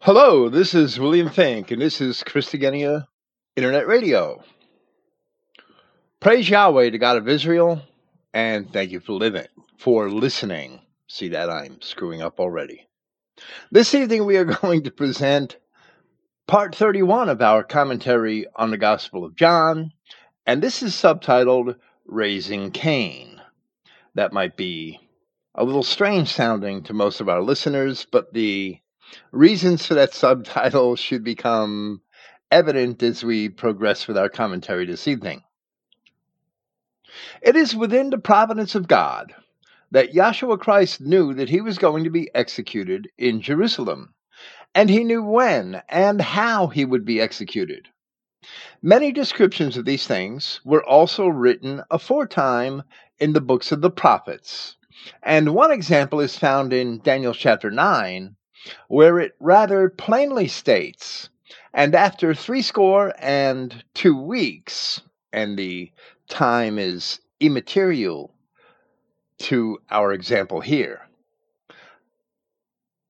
Hello, this is William Finck, and this is Christogenea Internet Radio. Praise Yahweh, the God of Israel, and thank you for living, for listening. See that I'm screwing up already. This evening we are going to present part 31 of our commentary on the Gospel of John, and this is subtitled Raising Cain. That might be a little strange sounding to most of our listeners, but the reasons for that subtitle should become evident as we progress with our commentary this evening. It is within the providence of God that Yahshua Christ knew that he was going to be executed in Jerusalem, and he knew when and how he would be executed. Many descriptions of these things were also written aforetime in the books of the prophets, and one example is found in Daniel chapter 9, where it rather plainly states, and after threescore and two weeks, and the time is immaterial to our example here,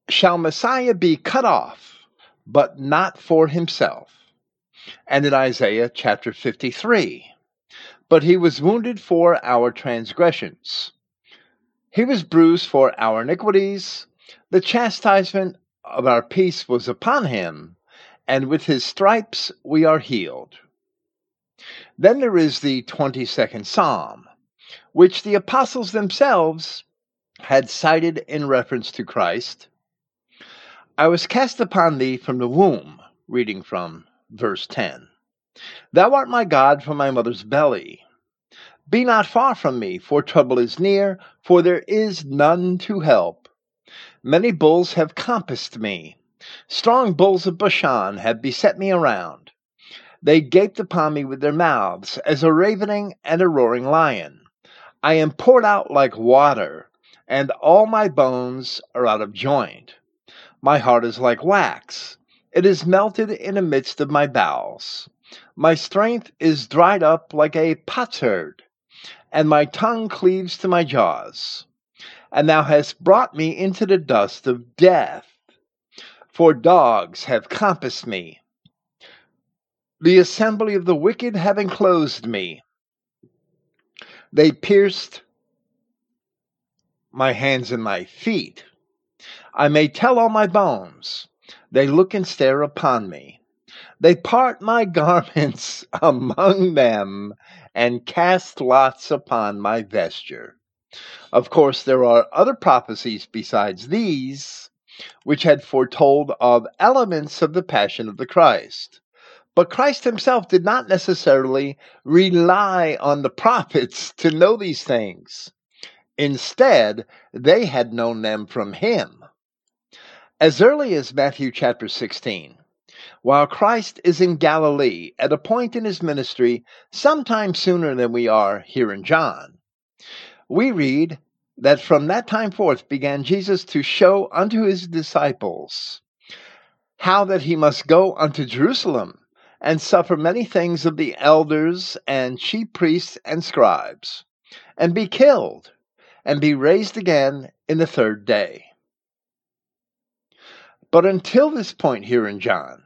shall Messiah be cut off, but not for himself. And in Isaiah chapter 53, but he was wounded for our transgressions, he was bruised for our iniquities the chastisement of our peace was upon him, and with his stripes we are healed. Then there is the 22nd Psalm, which the apostles themselves had cited in reference to Christ. I was cast upon thee from the womb, reading from verse 10. Thou art my God from my mother's belly. Be not far from me, for trouble is near, for there is none to help. Many bulls have compassed me. Strong bulls of Bashan have beset me around. They gaped upon me with their mouths, as a ravening and a roaring lion. I am poured out like water, and all my bones are out of joint. My heart is like wax, it is melted in the midst of my bowels. My strength is dried up like a potsherd, and my tongue cleaves to my jaws and thou hast brought me into the dust of death. For dogs have compassed me, the assembly of the wicked have enclosed me. They pierced my hands and my feet. I may tell all my bones. They look and stare upon me. They part my garments among them and cast lots upon my vesture. Of course, there are other prophecies besides these which had foretold of elements of the passion of the Christ. But Christ himself did not necessarily rely on the prophets to know these things. Instead, they had known them from him. As early as Matthew chapter 16, while Christ is in Galilee at a point in his ministry sometime sooner than we are here in John, we read that from that time forth began Jesus to show unto his disciples how that he must go unto Jerusalem and suffer many things of the elders and chief priests and scribes, and be killed, and be raised again in the third day. But until this point here in John,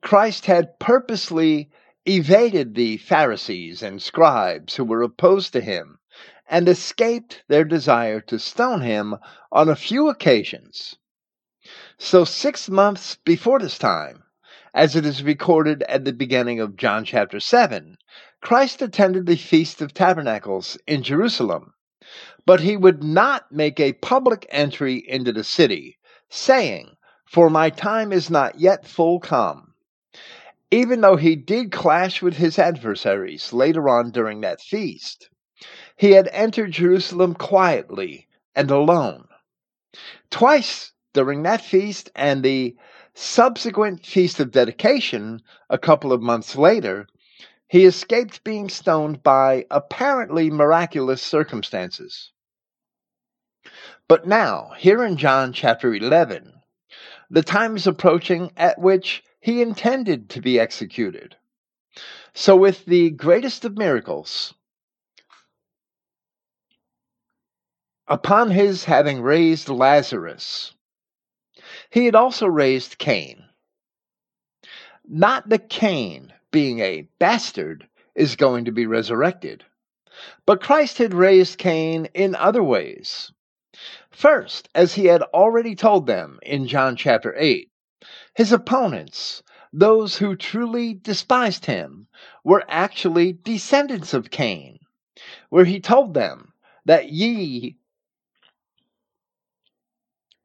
Christ had purposely evaded the Pharisees and scribes who were opposed to him and escaped their desire to stone him on a few occasions. So, six months before this time, as it is recorded at the beginning of John chapter 7, Christ attended the Feast of Tabernacles in Jerusalem, but he would not make a public entry into the city, saying, For my time is not yet full come. Even though he did clash with his adversaries later on during that feast. He had entered Jerusalem quietly and alone. Twice during that feast and the subsequent feast of dedication, a couple of months later, he escaped being stoned by apparently miraculous circumstances. But now, here in John chapter 11, the time is approaching at which he intended to be executed. So, with the greatest of miracles, Upon his having raised Lazarus, he had also raised Cain. Not that Cain, being a bastard, is going to be resurrected, but Christ had raised Cain in other ways. First, as he had already told them in John chapter 8, his opponents, those who truly despised him, were actually descendants of Cain, where he told them that ye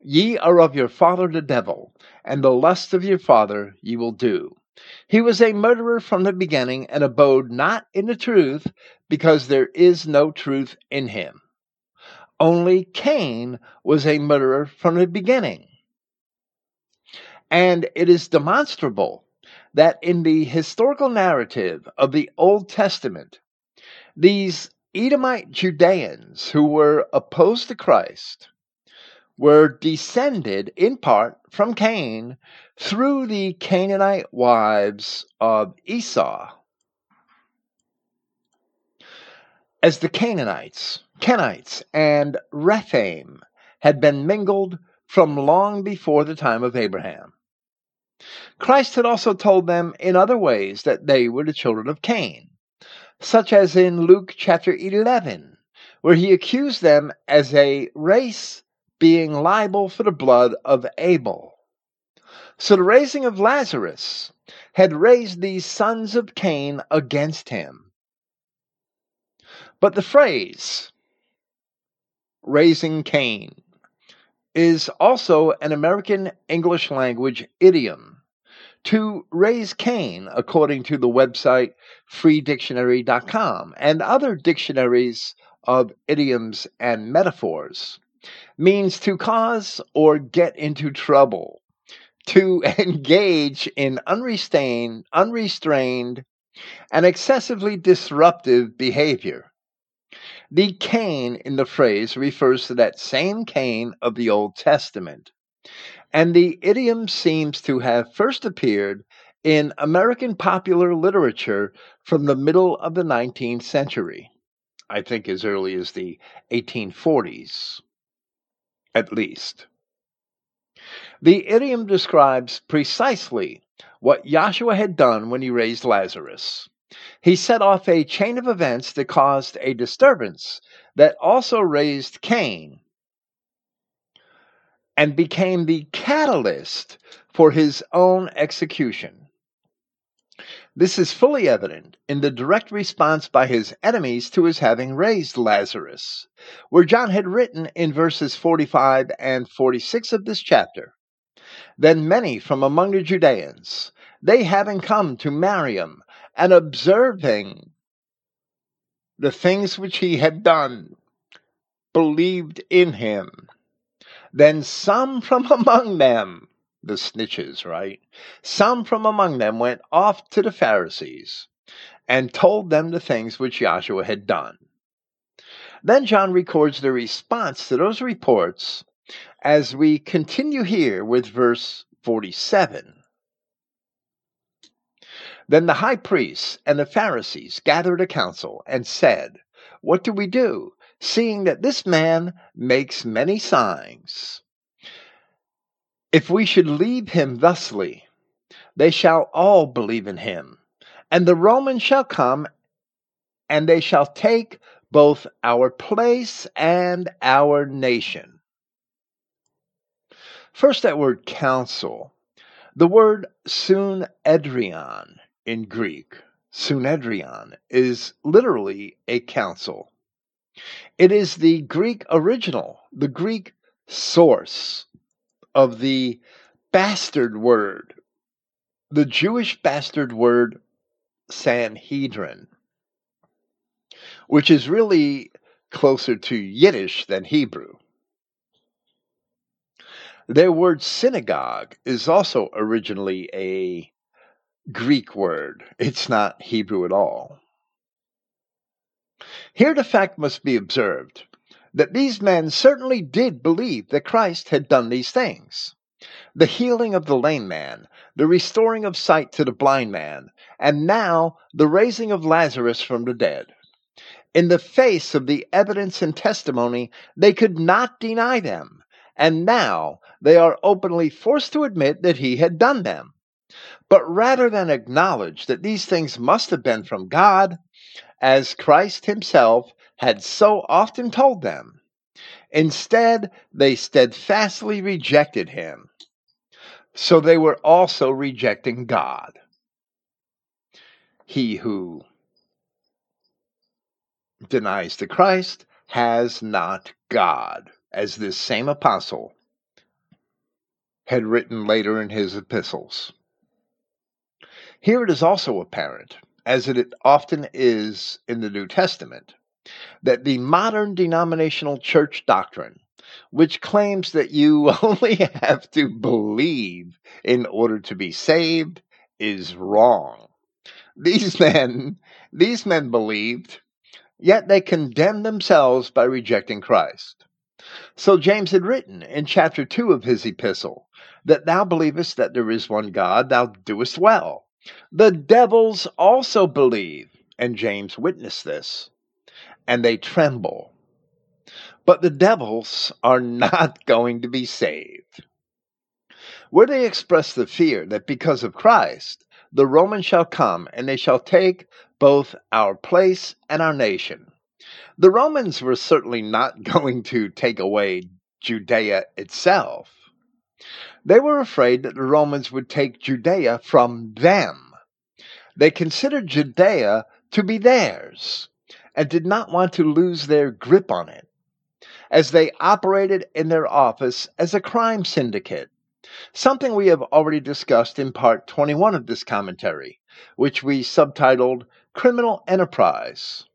ye are of your father the devil, and the lust of your father ye will do. He was a murderer from the beginning and abode not in the truth, because there is no truth in him. Only Cain was a murderer from the beginning. And it is demonstrable that in the historical narrative of the Old Testament, these Edomite Judeans who were opposed to Christ were descended in part from Cain through the Canaanite wives of Esau. As the Canaanites Kenites and Rephaim had been mingled from long before the time of Abraham. Christ had also told them in other ways that they were the children of Cain, such as in Luke chapter 11, where he accused them as a race being liable for the blood of Abel. So the raising of Lazarus had raised these sons of Cain against him. But the phrase, raising Cain is also an American English language idiom. To raise Cain, according to the website freedictionary.com and other dictionaries of idioms and metaphors, means to cause or get into trouble, to engage in unrestrained, unrestrained and excessively disruptive behavior. The Cain in the phrase refers to that same Cain of the Old Testament. And the idiom seems to have first appeared in American popular literature from the middle of the 19th century. I think as early as the 1840s, at least. The idiom describes precisely what Joshua had done when he raised Lazarus. He set off a chain of events that caused a disturbance that also raised Cain and became the catalyst for his own execution. This is fully evident in the direct response by his enemies to his having raised Lazarus, where John had written in verses 45 and 46 of this chapter Then many from among the Judeans, they having come to Mariam and observing the things which he had done, believed in him. Then some from among them, the snitches, right? Some from among them went off to the Pharisees and told them the things which Joshua had done. Then John records the response to those reports as we continue here with verse 47. Then the high priests and the Pharisees gathered a council and said, What do we do, seeing that this man makes many signs? If we should leave him thusly, they shall all believe in him, and the Romans shall come, and they shall take both our place and our nation. First, that word council. The word sunedrion in Greek, Sunedrion, is literally a council. It is the Greek original, the Greek source of the bastard word, the Jewish bastard word Sanhedrin, which is really closer to Yiddish than Hebrew. Their word synagogue is also originally a Greek word. It's not Hebrew at all. Here the fact must be observed that these men certainly did believe that Christ had done these things the healing of the lame man, the restoring of sight to the blind man, and now the raising of Lazarus from the dead. In the face of the evidence and testimony, they could not deny them, and now they are openly forced to admit that he had done them. But rather than acknowledge that these things must have been from God, as Christ himself had so often told them, instead they steadfastly rejected him. So they were also rejecting God. He who denies the Christ has not God, as this same apostle had written later in his epistles. Here it is also apparent, as it often is in the New Testament, that the modern denominational church doctrine, which claims that you only have to believe in order to be saved, is wrong. These men, these men believed, yet they condemned themselves by rejecting Christ. So James had written in chapter 2 of his epistle that thou believest that there is one God, thou doest well. The devils also believe, and James witnessed this, and they tremble. But the devils are not going to be saved. Where they express the fear that because of Christ, the Romans shall come and they shall take both our place and our nation. The Romans were certainly not going to take away Judea itself. They were afraid that the Romans would take Judea from them. They considered Judea to be theirs and did not want to lose their grip on it, as they operated in their office as a crime syndicate, something we have already discussed in part 21 of this commentary, which we subtitled Criminal Enterprise.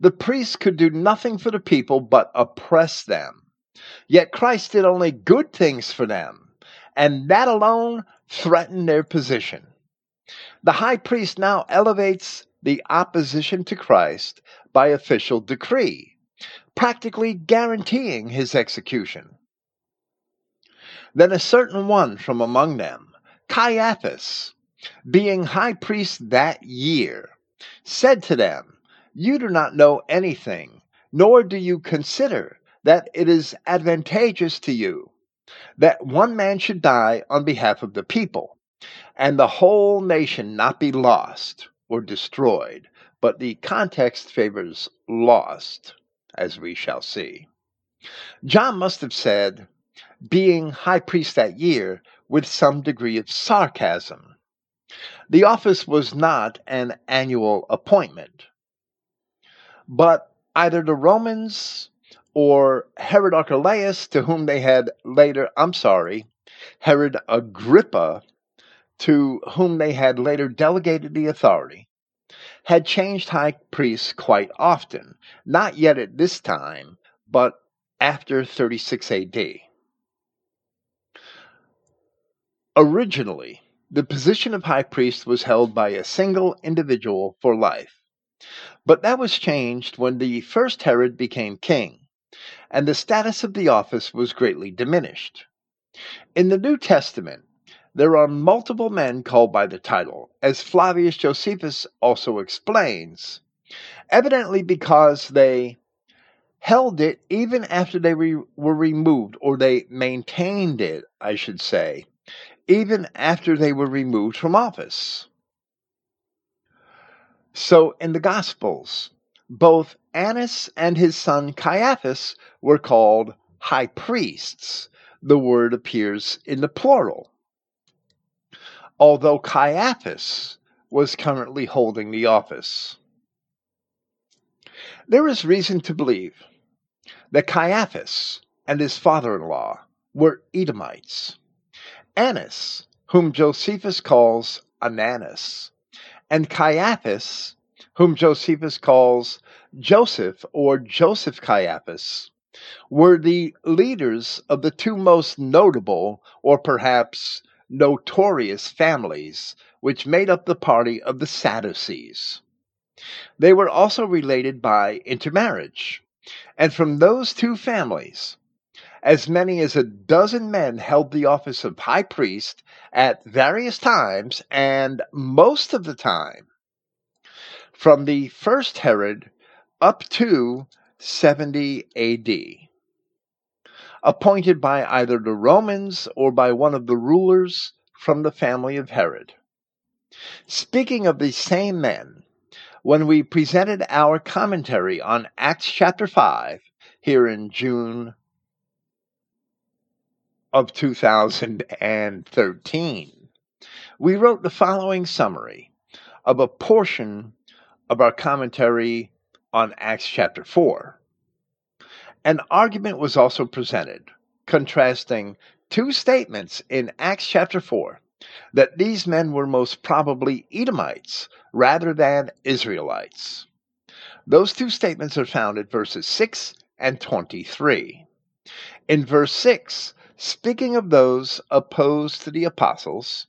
The priests could do nothing for the people but oppress them. Yet Christ did only good things for them and that alone threatened their position. The high priest now elevates the opposition to Christ by official decree, practically guaranteeing his execution. Then a certain one from among them, Caiaphas, being high priest that year, said to them, You do not know anything, nor do you consider that it is advantageous to you that one man should die on behalf of the people, and the whole nation not be lost or destroyed. But the context favors lost, as we shall see. John must have said, being high priest that year, with some degree of sarcasm. The office was not an annual appointment, but either the Romans or Herod Archelaus, to whom they had later, I'm sorry, Herod Agrippa, to whom they had later delegated the authority, had changed high priests quite often, not yet at this time, but after 36 AD. Originally, the position of high priest was held by a single individual for life, but that was changed when the first Herod became king and the status of the office was greatly diminished. In the New Testament, there are multiple men called by the title, as Flavius Josephus also explains, evidently because they held it even after they re- were removed, or they maintained it, I should say, even after they were removed from office. So in the Gospels, both Annas and his son Caiaphas were called high priests. The word appears in the plural. Although Caiaphas was currently holding the office. There is reason to believe that Caiaphas and his father in law were Edomites. Annas, whom Josephus calls Ananus, and Caiaphas whom Josephus calls Joseph or Joseph Caiaphas, were the leaders of the two most notable, or perhaps notorious, families which made up the party of the Sadducees. They were also related by intermarriage, and from those two families, as many as a dozen men held the office of high priest at various times, and most of the time from the first Herod up to 70 AD. Appointed by either the Romans or by one of the rulers from the family of Herod. Speaking of these same men, when we presented our commentary on Acts chapter 5 here in June of 2013, we wrote the following summary of a portion of our commentary on Acts chapter 4. An argument was also presented contrasting two statements in Acts chapter 4 that these men were most probably Edomites rather than Israelites. Those two statements are found at verses 6 and 23. In verse 6, speaking of those opposed to the apostles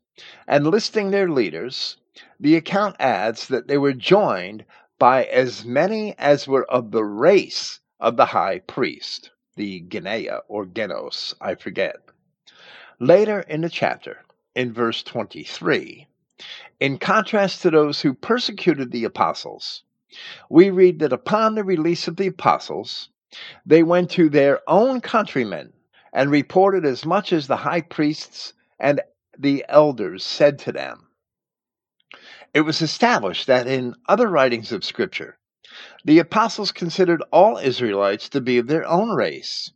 and listing their leaders, the account adds that they were joined by as many as were of the race of the high priest, the Genea or Genos, I forget. Later in the chapter, in verse 23, in contrast to those who persecuted the apostles, we read that upon the release of the apostles, they went to their own countrymen and reported as much as the high priests and the elders said to them. It was established that in other writings of Scripture, the apostles considered all Israelites to be of their own race.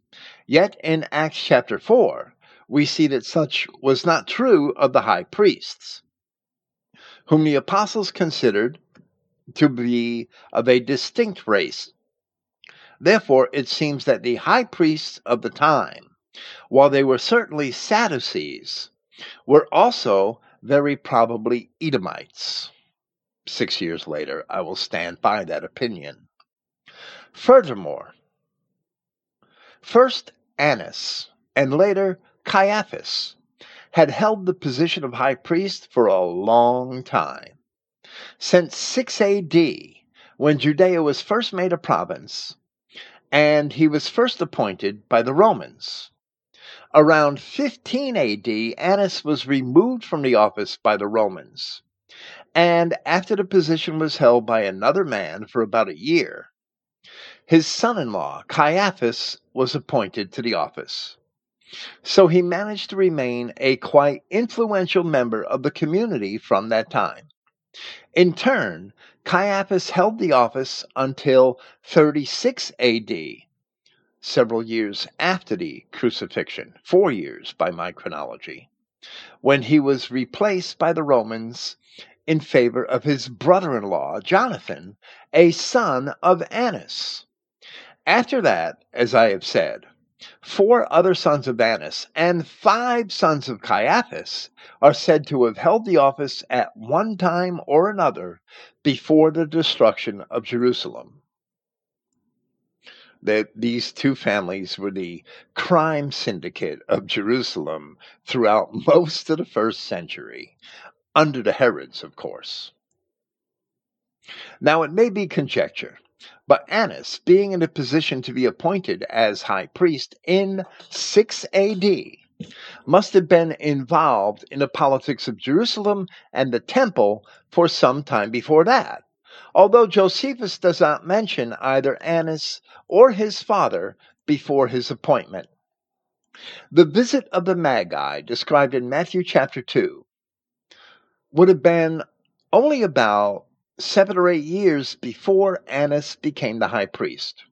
Yet in Acts chapter 4, we see that such was not true of the high priests, whom the apostles considered to be of a distinct race. Therefore, it seems that the high priests of the time, while they were certainly Sadducees, were also very probably Edomites. Six years later, I will stand by that opinion. Furthermore, first Annas and later Caiaphas had held the position of high priest for a long time. Since 6 AD, when Judea was first made a province, and he was first appointed by the Romans. Around 15 AD, Annas was removed from the office by the Romans, and after the position was held by another man for about a year, his son in law, Caiaphas, was appointed to the office. So he managed to remain a quite influential member of the community from that time. In turn, Caiaphas held the office until 36 AD, several years after the crucifixion, four years by my chronology, when he was replaced by the Romans in favor of his brother in law, Jonathan, a son of Annas. After that, as I have said, four other sons of Annas and five sons of Caiaphas are said to have held the office at one time or another before the destruction of Jerusalem that these two families were the crime syndicate of Jerusalem throughout most of the first century, under the Herods, of course. Now, it may be conjecture, but Annas, being in a position to be appointed as high priest in 6 AD, must have been involved in the politics of Jerusalem and the temple for some time before that although Josephus does not mention either Annas or his father before his appointment. The visit of the Magi, described in Matthew chapter 2, would have been only about seven or eight years before Annas became the high priest.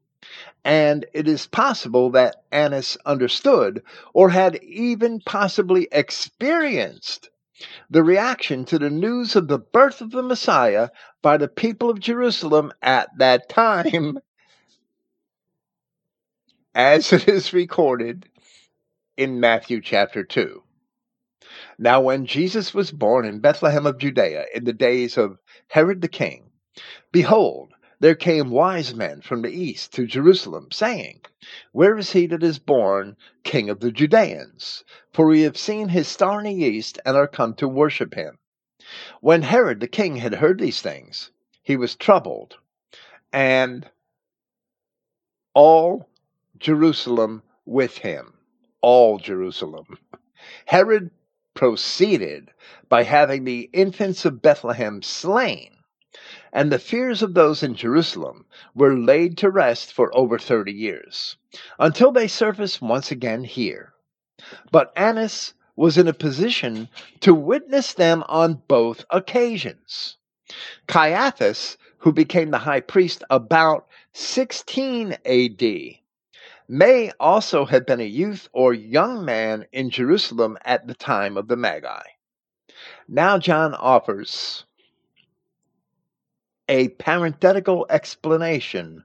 And it is possible that Annas understood or had even possibly experienced the reaction to the news of the birth of the Messiah by the people of Jerusalem at that time, as it is recorded in Matthew chapter 2. Now, when Jesus was born in Bethlehem of Judea in the days of Herod the king, behold, there came wise men from the east to Jerusalem, saying, Where is he that is born King of the Judeans? For we have seen his star in the east, and are come to worship him. When Herod the king had heard these things, he was troubled, and all Jerusalem with him. All Jerusalem. Herod proceeded by having the infants of Bethlehem slain and the fears of those in Jerusalem were laid to rest for over 30 years, until they surfaced once again here. But Annas was in a position to witness them on both occasions. Caiaphas, who became the high priest about 16 AD, may also have been a youth or young man in Jerusalem at the time of the Magi. Now, John offers a parenthetical explanation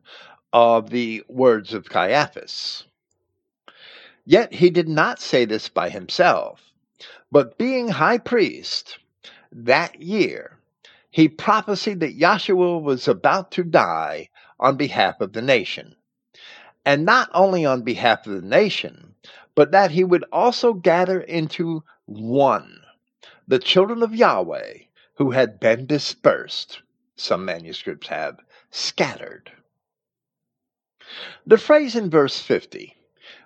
of the words of Caiaphas. Yet he did not say this by himself, but being high priest that year, he prophesied that Yahshua was about to die on behalf of the nation. And not only on behalf of the nation, but that he would also gather into one the children of Yahweh who had been dispersed some manuscripts have, scattered. The phrase in verse 50,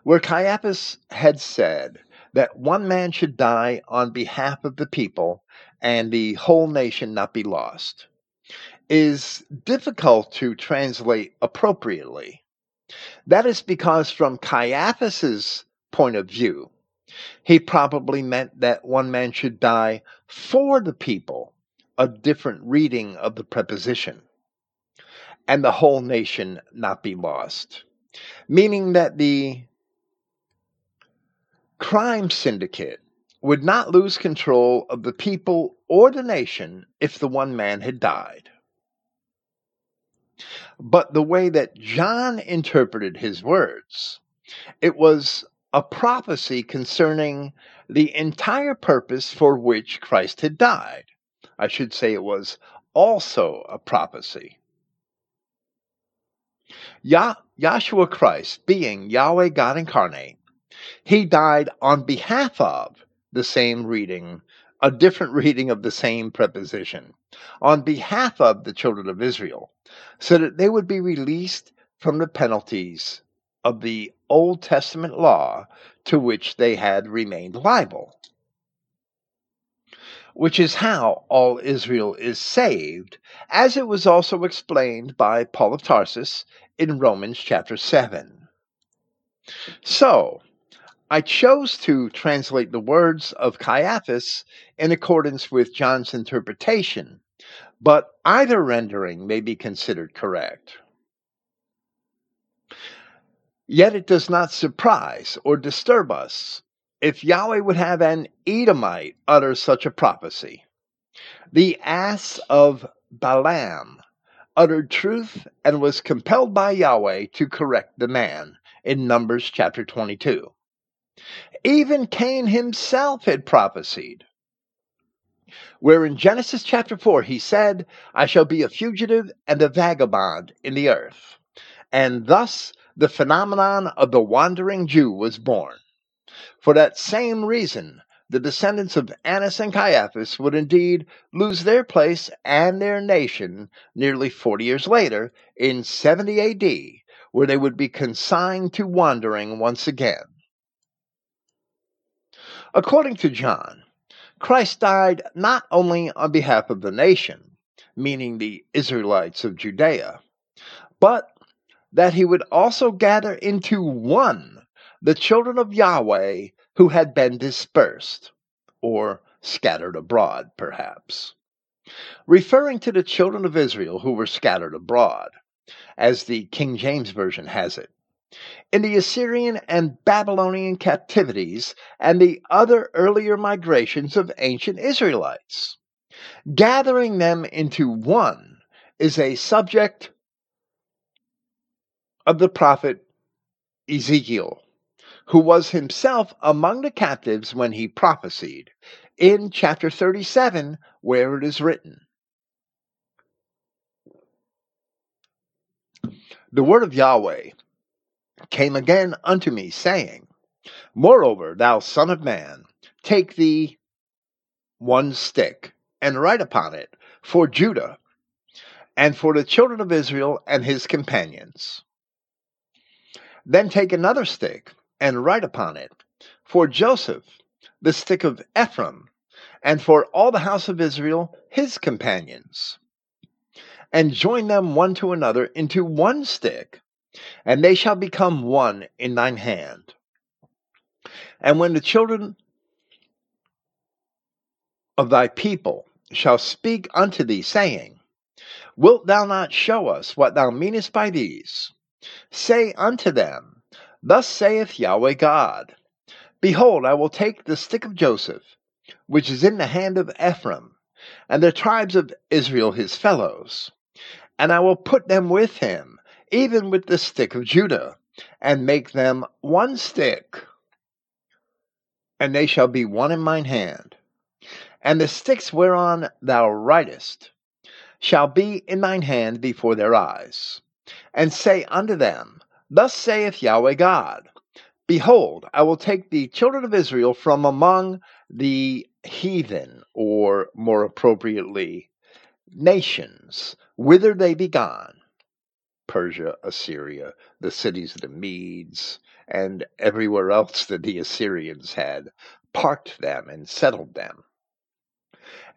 where Caiaphas had said that one man should die on behalf of the people and the whole nation not be lost, is difficult to translate appropriately. That is because, from Caiaphas's point of view, he probably meant that one man should die for the people a different reading of the preposition, and the whole nation not be lost, meaning that the crime syndicate would not lose control of the people or the nation if the one man had died. But the way that John interpreted his words, it was a prophecy concerning the entire purpose for which Christ had died. I should say it was also a prophecy. Yah- Yahshua Christ, being Yahweh God incarnate, he died on behalf of the same reading, a different reading of the same preposition, on behalf of the children of Israel, so that they would be released from the penalties of the Old Testament law to which they had remained liable which is how all Israel is saved, as it was also explained by Paul of Tarsus in Romans chapter 7. So, I chose to translate the words of Caiaphas in accordance with John's interpretation, but either rendering may be considered correct. Yet it does not surprise or disturb us if Yahweh would have an Edomite utter such a prophecy. The ass of Balaam uttered truth and was compelled by Yahweh to correct the man in Numbers chapter 22. Even Cain himself had prophesied. Where in Genesis chapter 4 he said, I shall be a fugitive and a vagabond in the earth. And thus the phenomenon of the wandering Jew was born. For that same reason, the descendants of Annas and Caiaphas would indeed lose their place and their nation nearly 40 years later in 70 AD, where they would be consigned to wandering once again. According to John, Christ died not only on behalf of the nation, meaning the Israelites of Judea, but that he would also gather into one the children of Yahweh who had been dispersed, or scattered abroad, perhaps. Referring to the children of Israel who were scattered abroad, as the King James Version has it, in the Assyrian and Babylonian captivities and the other earlier migrations of ancient Israelites. Gathering them into one is a subject of the prophet Ezekiel who was himself among the captives when he prophesied, in chapter 37, where it is written The word of Yahweh came again unto me, saying, Moreover, thou son of man, take thee one stick, and write upon it for Judah, and for the children of Israel and his companions. Then take another stick, and write upon it, for Joseph, the stick of Ephraim, and for all the house of Israel, his companions. and join them one to another into one stick, and they shall become one in thine hand. And when the children of thy people shall speak unto thee, saying, Wilt thou not show us what thou meanest by these? Say unto them, Thus saith Yahweh God Behold, I will take the stick of Joseph, which is in the hand of Ephraim, and the tribes of Israel his fellows, and I will put them with him, even with the stick of Judah, and make them one stick, and they shall be one in mine hand. And the sticks whereon thou writest shall be in thine hand before their eyes. And say unto them, Thus saith Yahweh God Behold, I will take the children of Israel from among the heathen, or more appropriately, nations, whither they be gone Persia, Assyria, the cities of the Medes, and everywhere else that the Assyrians had parked them and settled them,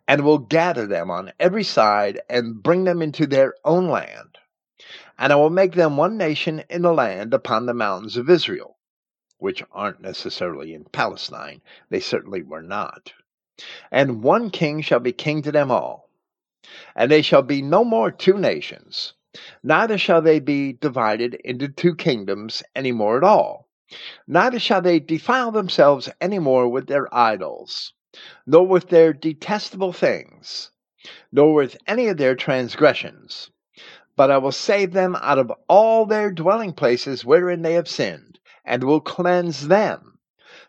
and will gather them on every side and bring them into their own land. And I will make them one nation in the land upon the mountains of Israel which aren't necessarily in Palestine. They certainly were not. And one king shall be king to them all. And they shall be no more two nations, neither shall they be divided into two kingdoms any more at all. Neither shall they defile themselves any more with their idols, nor with their detestable things, nor with any of their transgressions. But I will save them out of all their dwelling places wherein they have sinned and will cleanse them.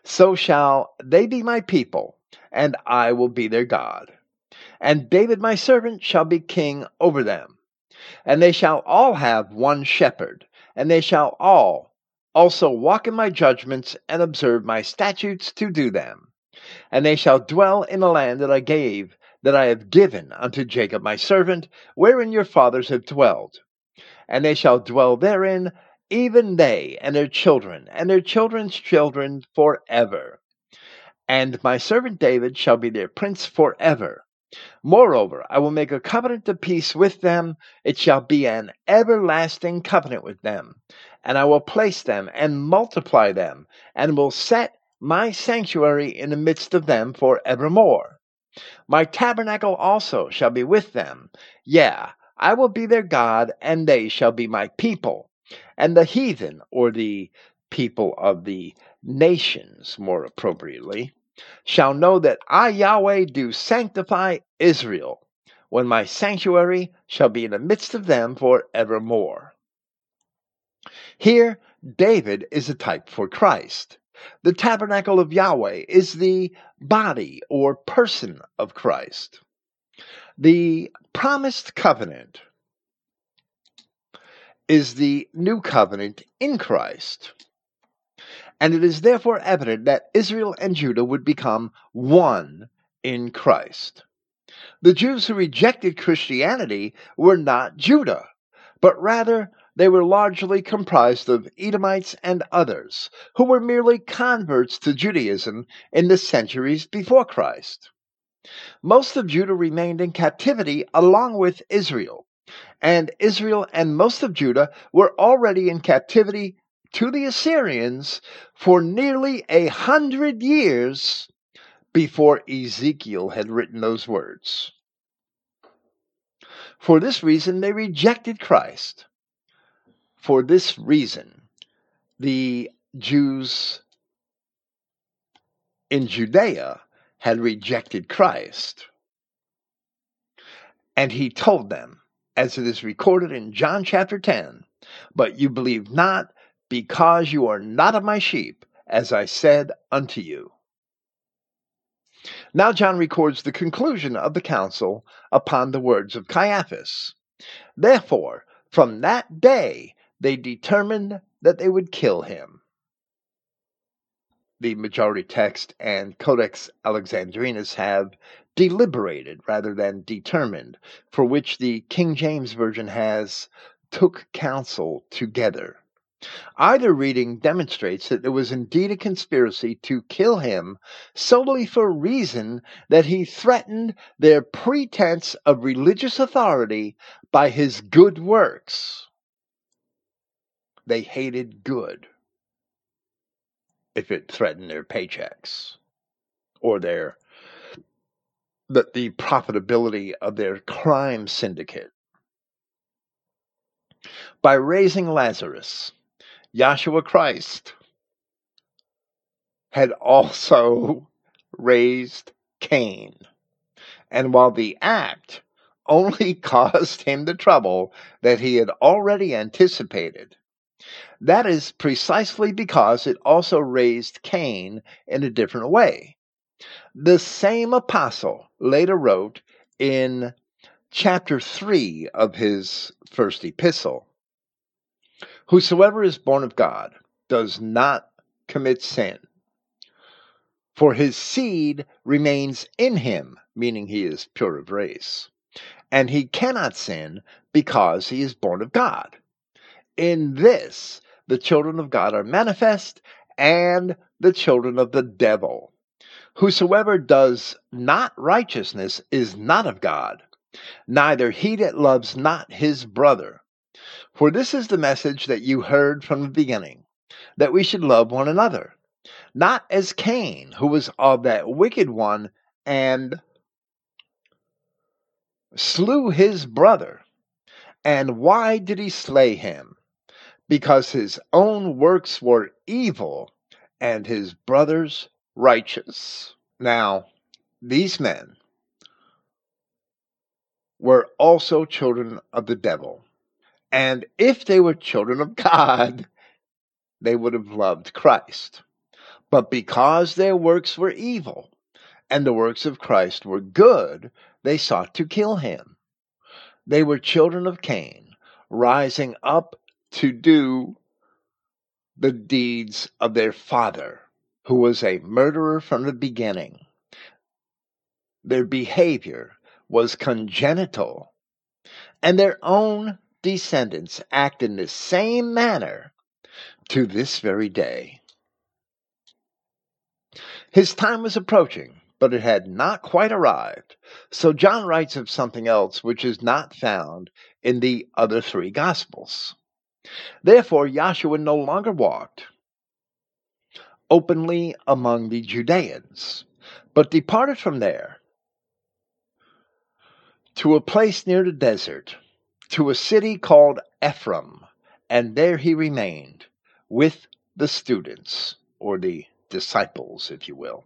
So shall they be my people, and I will be their God. And David my servant shall be king over them. And they shall all have one shepherd, and they shall all also walk in my judgments and observe my statutes to do them. And they shall dwell in the land that I gave, that I have given unto Jacob my servant, wherein your fathers have dwelled. And they shall dwell therein even they and their children and their children's children forever. And my servant David shall be their prince forever. Moreover, I will make a covenant of peace with them. It shall be an everlasting covenant with them. And I will place them and multiply them, and will set my sanctuary in the midst of them for evermore. My tabernacle also shall be with them. Yeah, I will be their God, and they shall be my people and the heathen, or the people of the nations, more appropriately, shall know that I, Yahweh, do sanctify Israel, when my sanctuary shall be in the midst of them for evermore. Here, David is a type for Christ. The tabernacle of Yahweh is the body or person of Christ. The promised covenant is the new covenant in Christ. And it is therefore evident that Israel and Judah would become one in Christ. The Jews who rejected Christianity were not Judah, but rather they were largely comprised of Edomites and others who were merely converts to Judaism in the centuries before Christ. Most of Judah remained in captivity along with Israel, and Israel and most of Judah were already in captivity to the Assyrians for nearly a hundred years before Ezekiel had written those words. For this reason, they rejected Christ. For this reason, the Jews in Judea had rejected Christ. And he told them, as it is recorded in John chapter 10. But you believe not, because you are not of my sheep, as I said unto you. Now, John records the conclusion of the council upon the words of Caiaphas. Therefore, from that day, they determined that they would kill him. The majority text and Codex Alexandrinus have deliberated rather than determined, for which the King James Version has took counsel together. Either reading demonstrates that there was indeed a conspiracy to kill him solely for reason that he threatened their pretense of religious authority by his good works. They hated good if it threatened their paychecks or their the, the profitability of their crime syndicate. By raising Lazarus, Yahshua Christ had also raised Cain. And while the act only caused him the trouble that he had already anticipated, that is precisely because it also raised Cain in a different way. The same apostle later wrote in chapter 3 of his first epistle Whosoever is born of God does not commit sin, for his seed remains in him, meaning he is pure of race, and he cannot sin because he is born of God. In this, the children of God are manifest, and the children of the devil. Whosoever does not righteousness is not of God, neither he that loves not his brother. For this is the message that you heard from the beginning, that we should love one another, not as Cain, who was of that wicked one and slew his brother. And why did he slay him? Because his own works were evil and his brother's righteous. Now, these men were also children of the devil. And if they were children of God, they would have loved Christ. But because their works were evil and the works of Christ were good, they sought to kill him. They were children of Cain, rising up to do the deeds of their father who was a murderer from the beginning. Their behavior was congenital, and their own descendants act in the same manner to this very day. His time was approaching, but it had not quite arrived. So John writes of something else which is not found in the other three Gospels. Therefore, Yahshua no longer walked openly among the Judeans, but departed from there to a place near the desert, to a city called Ephraim, and there he remained with the students, or the disciples, if you will.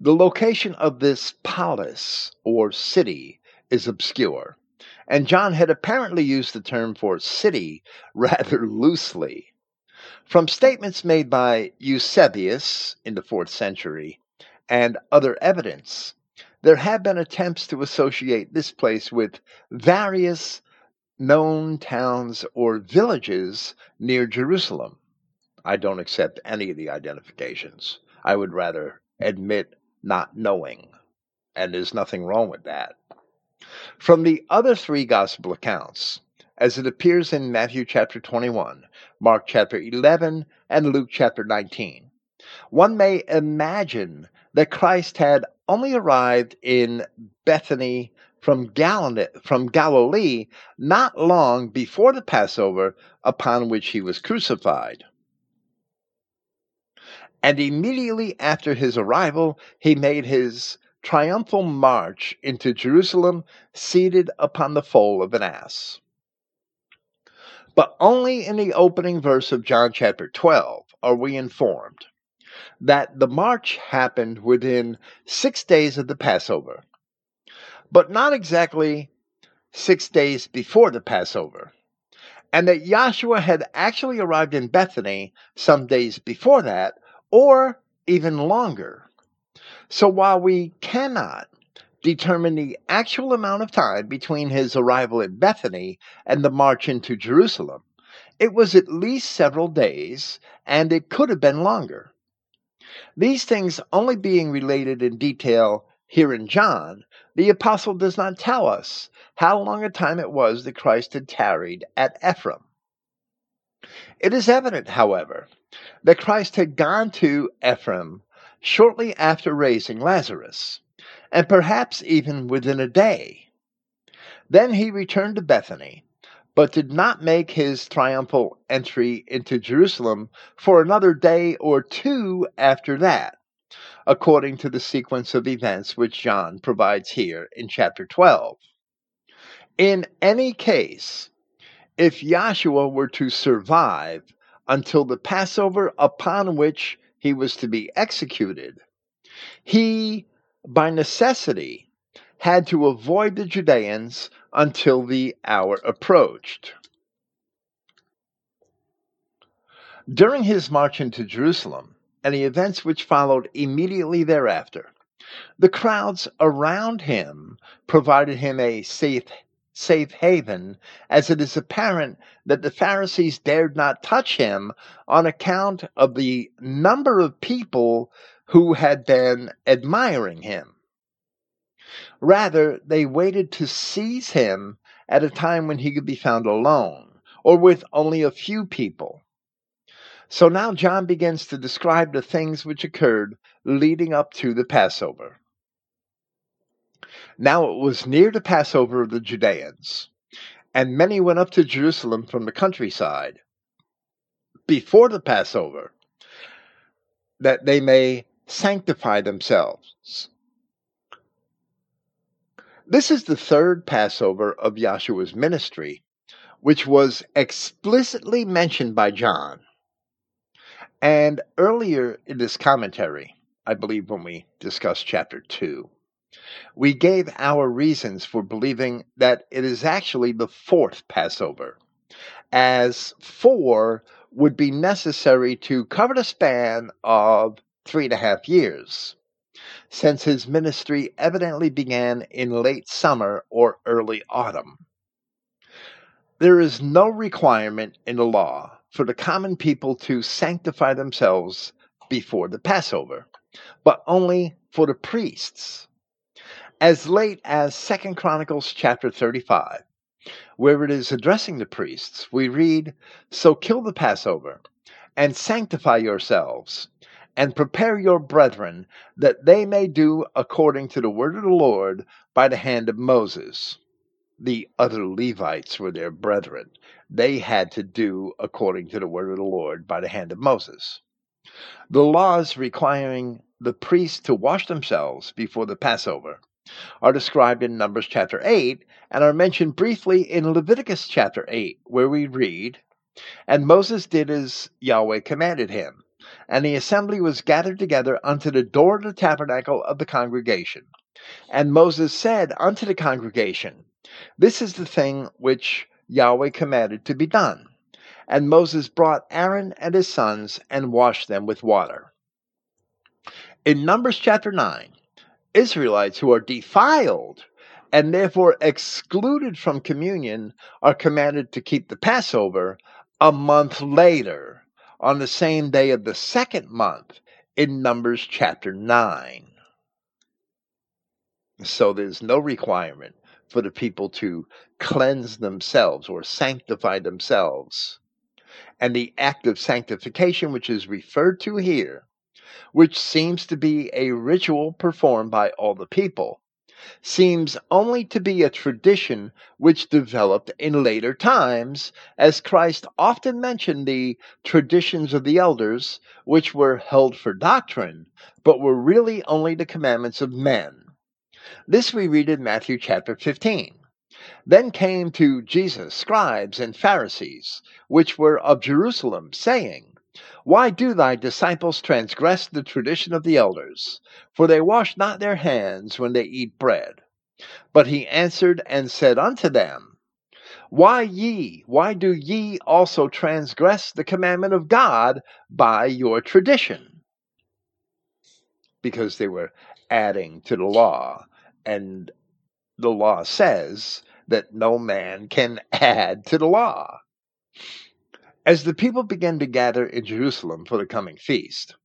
The location of this palace or city is obscure, and John had apparently used the term for city rather loosely. From statements made by Eusebius in the fourth century and other evidence, there have been attempts to associate this place with various known towns or villages near Jerusalem. I don't accept any of the identifications. I would rather admit not knowing, and there's nothing wrong with that. From the other three gospel accounts, as it appears in Matthew chapter 21, Mark chapter 11, and Luke chapter 19. One may imagine that Christ had only arrived in Bethany from Galilee, not long before the Passover upon which he was crucified. And immediately after his arrival, he made his triumphal march into Jerusalem seated upon the foal of an ass. But only in the opening verse of John chapter 12 are we informed that the march happened within six days of the Passover, but not exactly six days before the Passover, and that Yahshua had actually arrived in Bethany some days before that, or even longer. So while we cannot determine the actual amount of time between his arrival at Bethany and the march into Jerusalem. It was at least several days, and it could have been longer. These things only being related in detail here in John, the apostle does not tell us how long a time it was that Christ had tarried at Ephraim. It is evident, however, that Christ had gone to Ephraim shortly after raising Lazarus, and perhaps even within a day. Then he returned to Bethany, but did not make his triumphal entry into Jerusalem for another day or two after that, according to the sequence of events which John provides here in chapter 12. In any case, if Yahshua were to survive until the Passover upon which he was to be executed, he, by necessity, had to avoid the Judeans until the hour approached. During his march into Jerusalem and the events which followed immediately thereafter, the crowds around him provided him a safe safe haven, as it is apparent that the Pharisees dared not touch him on account of the number of people who had been admiring him. Rather, they waited to seize him at a time when he could be found alone or with only a few people. So now John begins to describe the things which occurred leading up to the Passover. Now it was near the Passover of the Judeans, and many went up to Jerusalem from the countryside before the Passover, that they may sanctify themselves. This is the third Passover of Yahshua's ministry, which was explicitly mentioned by John. And earlier in this commentary, I believe when we discussed chapter 2, we gave our reasons for believing that it is actually the fourth Passover, as four would be necessary to cover the span of three and a half years, since his ministry evidently began in late summer or early autumn. There is no requirement in the law for the common people to sanctify themselves before the Passover, but only for the priests as late as Second Chronicles chapter 35, where it is addressing the priests, we read, So kill the Passover, and sanctify yourselves, and prepare your brethren, that they may do according to the word of the Lord by the hand of Moses. The other Levites were their brethren. They had to do according to the word of the Lord by the hand of Moses. The laws requiring the priests to wash themselves before the Passover are described in Numbers chapter 8 and are mentioned briefly in Leviticus chapter 8, where we read, And Moses did as Yahweh commanded him, and the assembly was gathered together unto the door of the tabernacle of the congregation. And Moses said unto the congregation, This is the thing which Yahweh commanded to be done. And Moses brought Aaron and his sons and washed them with water. In Numbers chapter 9, Israelites who are defiled and therefore excluded from communion are commanded to keep the Passover a month later on the same day of the second month in Numbers chapter 9. So there's no requirement for the people to cleanse themselves or sanctify themselves. And the act of sanctification, which is referred to here, which seems to be a ritual performed by all the people, seems only to be a tradition which developed in later times, as Christ often mentioned the traditions of the elders, which were held for doctrine, but were really only the commandments of men. This we read in Matthew chapter 15. Then came to Jesus scribes and Pharisees, which were of Jerusalem, saying, why do thy disciples transgress the tradition of the elders? For they wash not their hands when they eat bread. But he answered and said unto them, Why ye, why do ye also transgress the commandment of God by your tradition? Because they were adding to the law, and the law says that no man can add to the law. As the people began to gather in Jerusalem for the coming feast,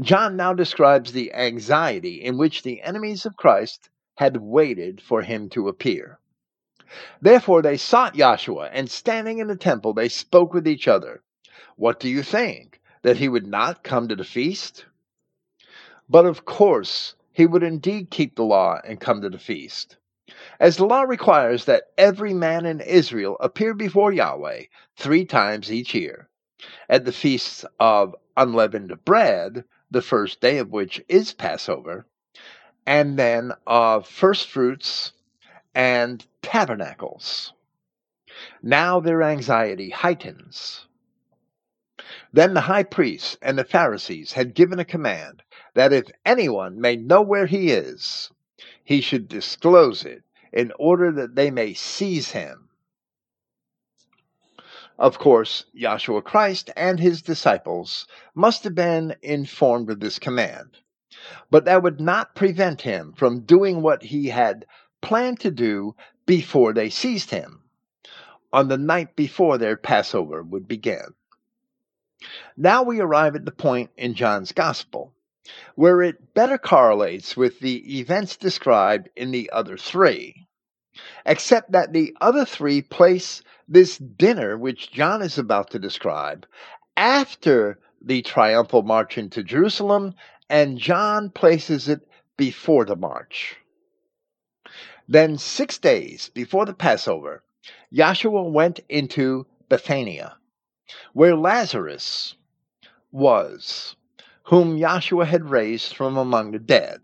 John now describes the anxiety in which the enemies of Christ had waited for him to appear. Therefore they sought Yahshua, and standing in the temple, they spoke with each other. What do you think? That he would not come to the feast? But of course, he would indeed keep the law and come to the feast. As the law requires that every man in Israel appear before Yahweh three times each year, at the feasts of unleavened bread, the first day of which is Passover, and then of first fruits and tabernacles. Now their anxiety heightens. Then the high priests and the Pharisees had given a command that if anyone may know where he is, he should disclose it in order that they may seize him. Of course, Yahshua Christ and his disciples must have been informed of this command, but that would not prevent him from doing what he had planned to do before they seized him on the night before their Passover would begin. Now we arrive at the point in John's Gospel where it better correlates with the events described in the other three, except that the other three place this dinner, which John is about to describe, after the triumphal march into Jerusalem, and John places it before the march. Then, six days before the Passover, Yahshua went into Bethania, where Lazarus was, whom Yahshua had raised from among the dead.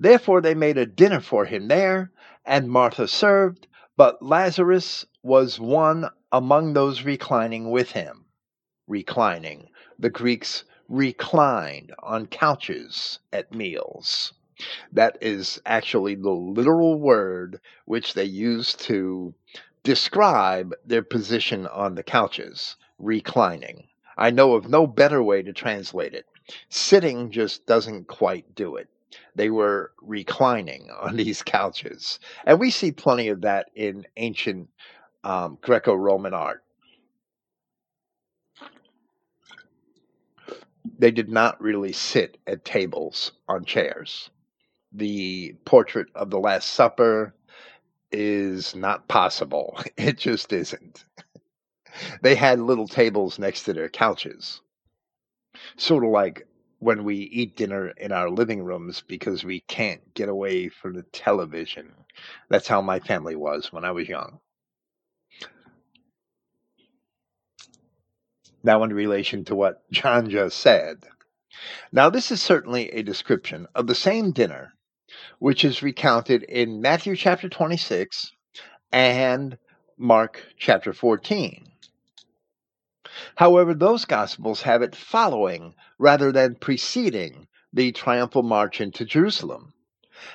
Therefore they made a dinner for him there, and Martha served, but Lazarus was one among those reclining with him. Reclining. The Greeks reclined on couches at meals. That is actually the literal word which they use to describe their position on the couches, reclining. I know of no better way to translate it. Sitting just doesn't quite do it. They were reclining on these couches. And we see plenty of that in ancient um, Greco Roman art. They did not really sit at tables on chairs the portrait of the Last Supper is not possible. It just isn't. They had little tables next to their couches, sort of like when we eat dinner in our living rooms because we can't get away from the television. That's how my family was when I was young. Now, in relation to what John just said. Now, this is certainly a description of the same dinner which is recounted in Matthew chapter 26 and Mark chapter 14. However, those Gospels have it following rather than preceding the triumphal march into Jerusalem.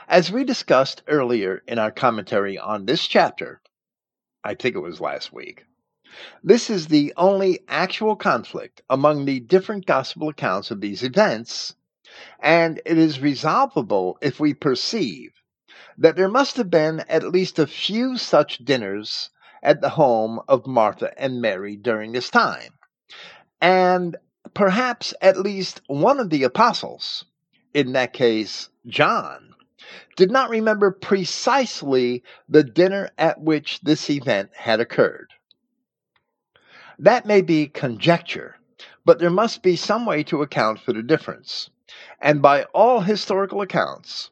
As we discussed earlier in our commentary on this chapter, I think it was last week, this is the only actual conflict among the different Gospel accounts of these events and it is resolvable if we perceive that there must have been at least a few such dinners at the home of Martha and Mary during this time. And perhaps at least one of the apostles, in that case, John, did not remember precisely the dinner at which this event had occurred. That may be conjecture, but there must be some way to account for the difference. And by all historical accounts,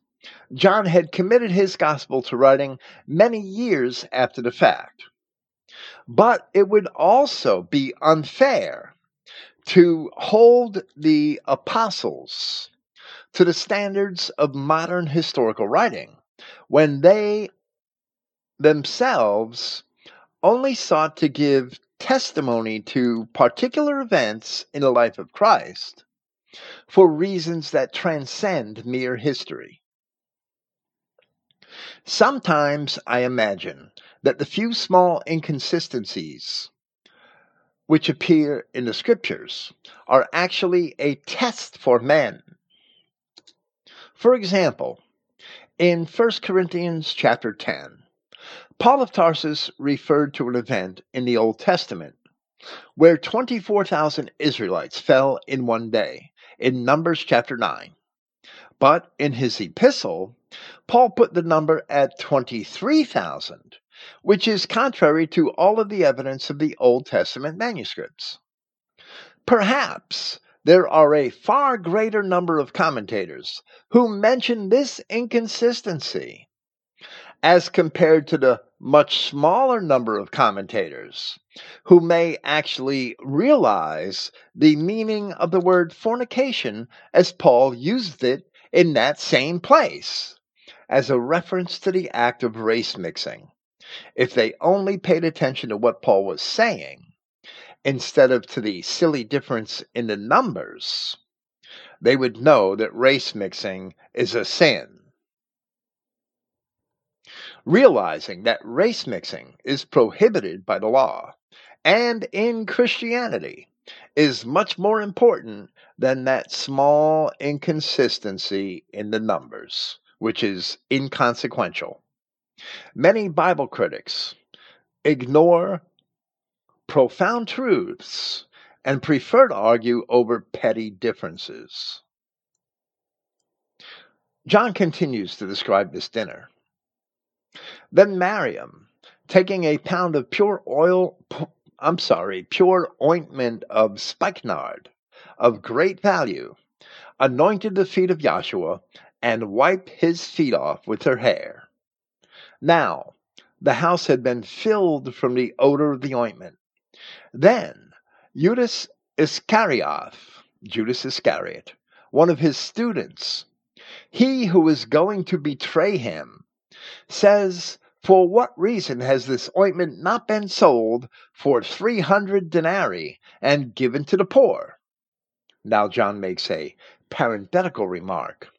John had committed his gospel to writing many years after the fact. But it would also be unfair to hold the apostles to the standards of modern historical writing when they themselves only sought to give testimony to particular events in the life of Christ for reasons that transcend mere history. Sometimes I imagine that the few small inconsistencies which appear in the scriptures are actually a test for men. For example, in 1 Corinthians chapter 10, Paul of Tarsus referred to an event in the Old Testament where 24,000 Israelites fell in one day in Numbers chapter 9. But in his epistle, Paul put the number at 23,000, which is contrary to all of the evidence of the Old Testament manuscripts. Perhaps there are a far greater number of commentators who mention this inconsistency as compared to the much smaller number of commentators who may actually realize the meaning of the word fornication as Paul used it in that same place as a reference to the act of race mixing. If they only paid attention to what Paul was saying instead of to the silly difference in the numbers, they would know that race mixing is a sin. Realizing that race mixing is prohibited by the law and in Christianity is much more important than that small inconsistency in the numbers, which is inconsequential. Many Bible critics ignore profound truths and prefer to argue over petty differences. John continues to describe this dinner. Then Miriam, taking a pound of pure oil, I'm sorry, pure ointment of spikenard of great value, anointed the feet of Yahshua and wiped his feet off with her hair. Now, the house had been filled from the odor of the ointment. Then Judas Iscariot, Judas Iscariot, one of his students, he who was going to betray him, says, For what reason has this ointment not been sold for 300 denarii and given to the poor? Now, John makes a parenthetical remark.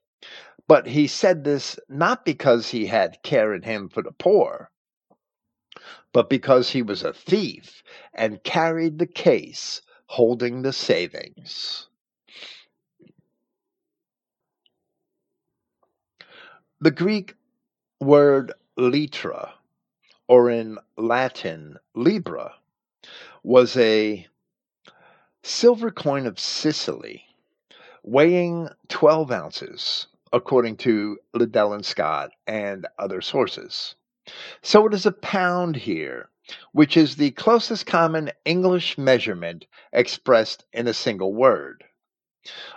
But he said this not because he had care in him for the poor, but because he was a thief and carried the case holding the savings. The Greek word litra, or in Latin libra, was a silver coin of Sicily weighing 12 ounces, according to Liddell and Scott and other sources. So it is a pound here, which is the closest common English measurement expressed in a single word.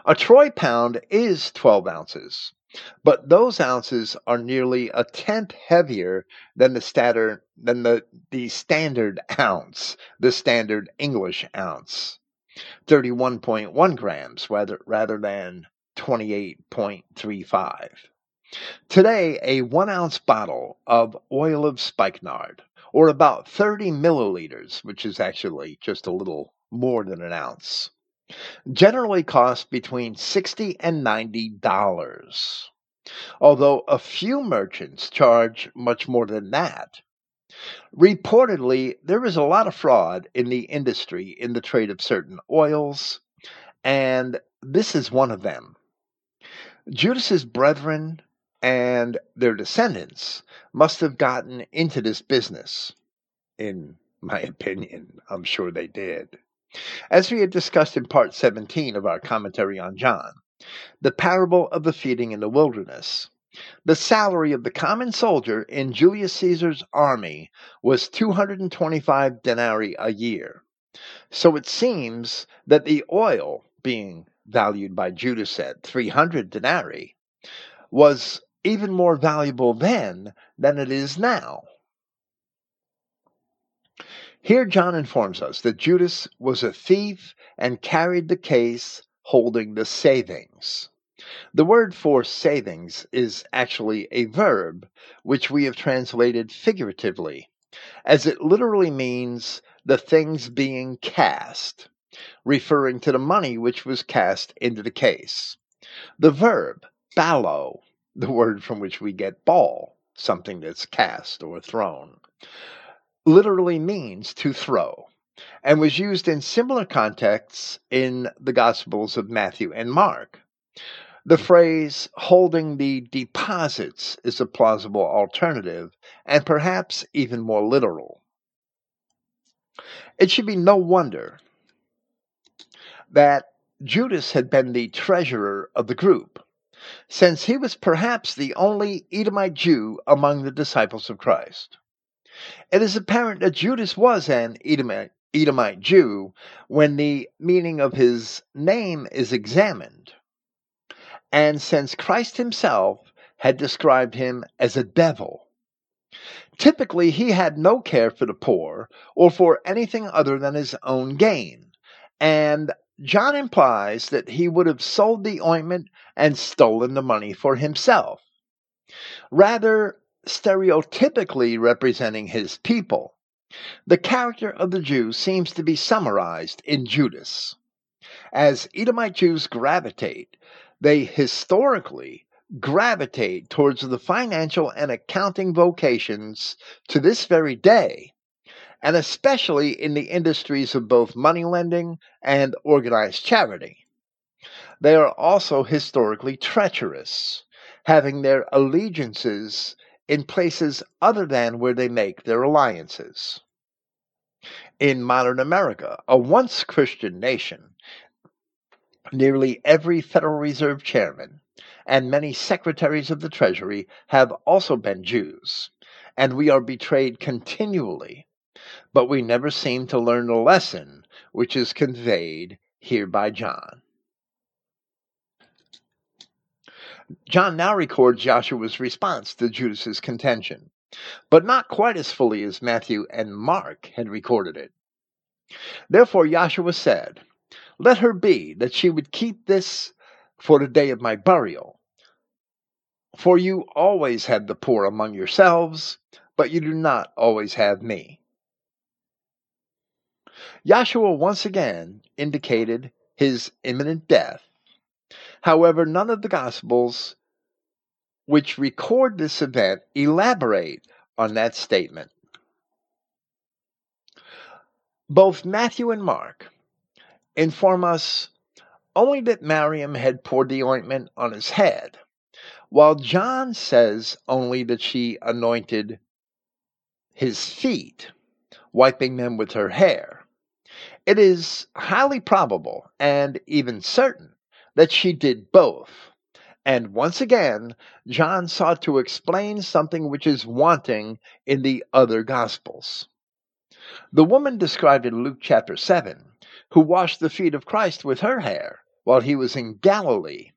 A troy pound is 12 ounces, but those ounces are nearly a tenth heavier than the standard than the, the standard ounce, the standard English ounce. 31.1 grams rather rather than 28.35. Today, a one ounce bottle of oil of spikenard, or about 30 milliliters, which is actually just a little more than an ounce, generally costs between 60 and 90 dollars. Although a few merchants charge much more than that. Reportedly, there is a lot of fraud in the industry in the trade of certain oils, and this is one of them. Judas's brethren and their descendants must have gotten into this business. In my opinion, I'm sure they did. As we had discussed in part 17 of our commentary on John, the parable of the feeding in the wilderness, the salary of the common soldier in Julius Caesar's army was 225 denarii a year. So it seems that the oil, being valued by Judas at 300 denarii, was even more valuable then than it is now. Here, John informs us that Judas was a thief and carried the case holding the savings. The word for savings is actually a verb, which we have translated figuratively, as it literally means the things being cast, referring to the money which was cast into the case. The verb, ballo, the word from which we get ball, something that's cast or thrown, literally means to throw, and was used in similar contexts in the Gospels of Matthew and Mark. The phrase holding the deposits is a plausible alternative and perhaps even more literal. It should be no wonder that Judas had been the treasurer of the group since he was perhaps the only Edomite Jew among the disciples of Christ. It is apparent that Judas was an Edomite, Edomite Jew when the meaning of his name is examined. And since Christ himself had described him as a devil, typically he had no care for the poor or for anything other than his own gain. And John implies that he would have sold the ointment and stolen the money for himself, rather stereotypically representing his people. The character of the Jew seems to be summarized in Judas. As Edomite Jews gravitate, they historically gravitate towards the financial and accounting vocations to this very day and especially in the industries of both money lending and organized charity. They are also historically treacherous, having their allegiances in places other than where they make their alliances. In modern America, a once Christian nation, nearly every Federal Reserve chairman and many secretaries of the Treasury have also been Jews, and we are betrayed continually but we never seem to learn the lesson which is conveyed here by John. John now records Yahshua's response to Judas's contention, but not quite as fully as Matthew and Mark had recorded it. Therefore Yahshua said, Let her be that she would keep this for the day of my burial. For you always have the poor among yourselves, but you do not always have me. Yahshua once again indicated his imminent death. However, none of the Gospels which record this event elaborate on that statement. Both Matthew and Mark inform us only that Miriam had poured the ointment on his head, while John says only that she anointed his feet, wiping them with her hair. It is highly probable, and even certain, that she did both. And once again, John sought to explain something which is wanting in the other Gospels. The woman described in Luke chapter 7, who washed the feet of Christ with her hair while he was in Galilee,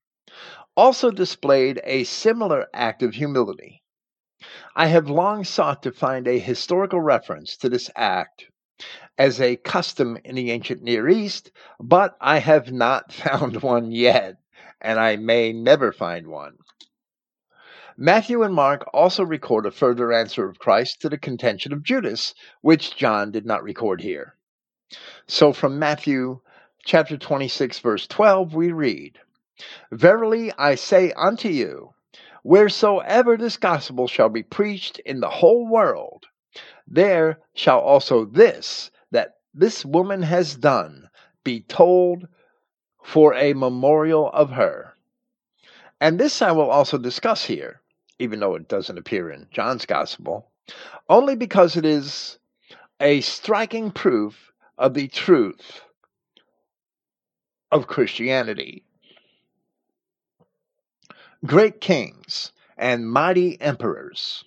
also displayed a similar act of humility. I have long sought to find a historical reference to this act as a custom in the ancient Near East, but I have not found one yet, and I may never find one. Matthew and Mark also record a further answer of Christ to the contention of Judas, which John did not record here. So from Matthew chapter 26, verse 12, we read, Verily I say unto you, wheresoever this gospel shall be preached in the whole world, there shall also this that this woman has done be told for a memorial of her. And this I will also discuss here, even though it doesn't appear in John's Gospel, only because it is a striking proof of the truth of Christianity. Great kings and mighty emperors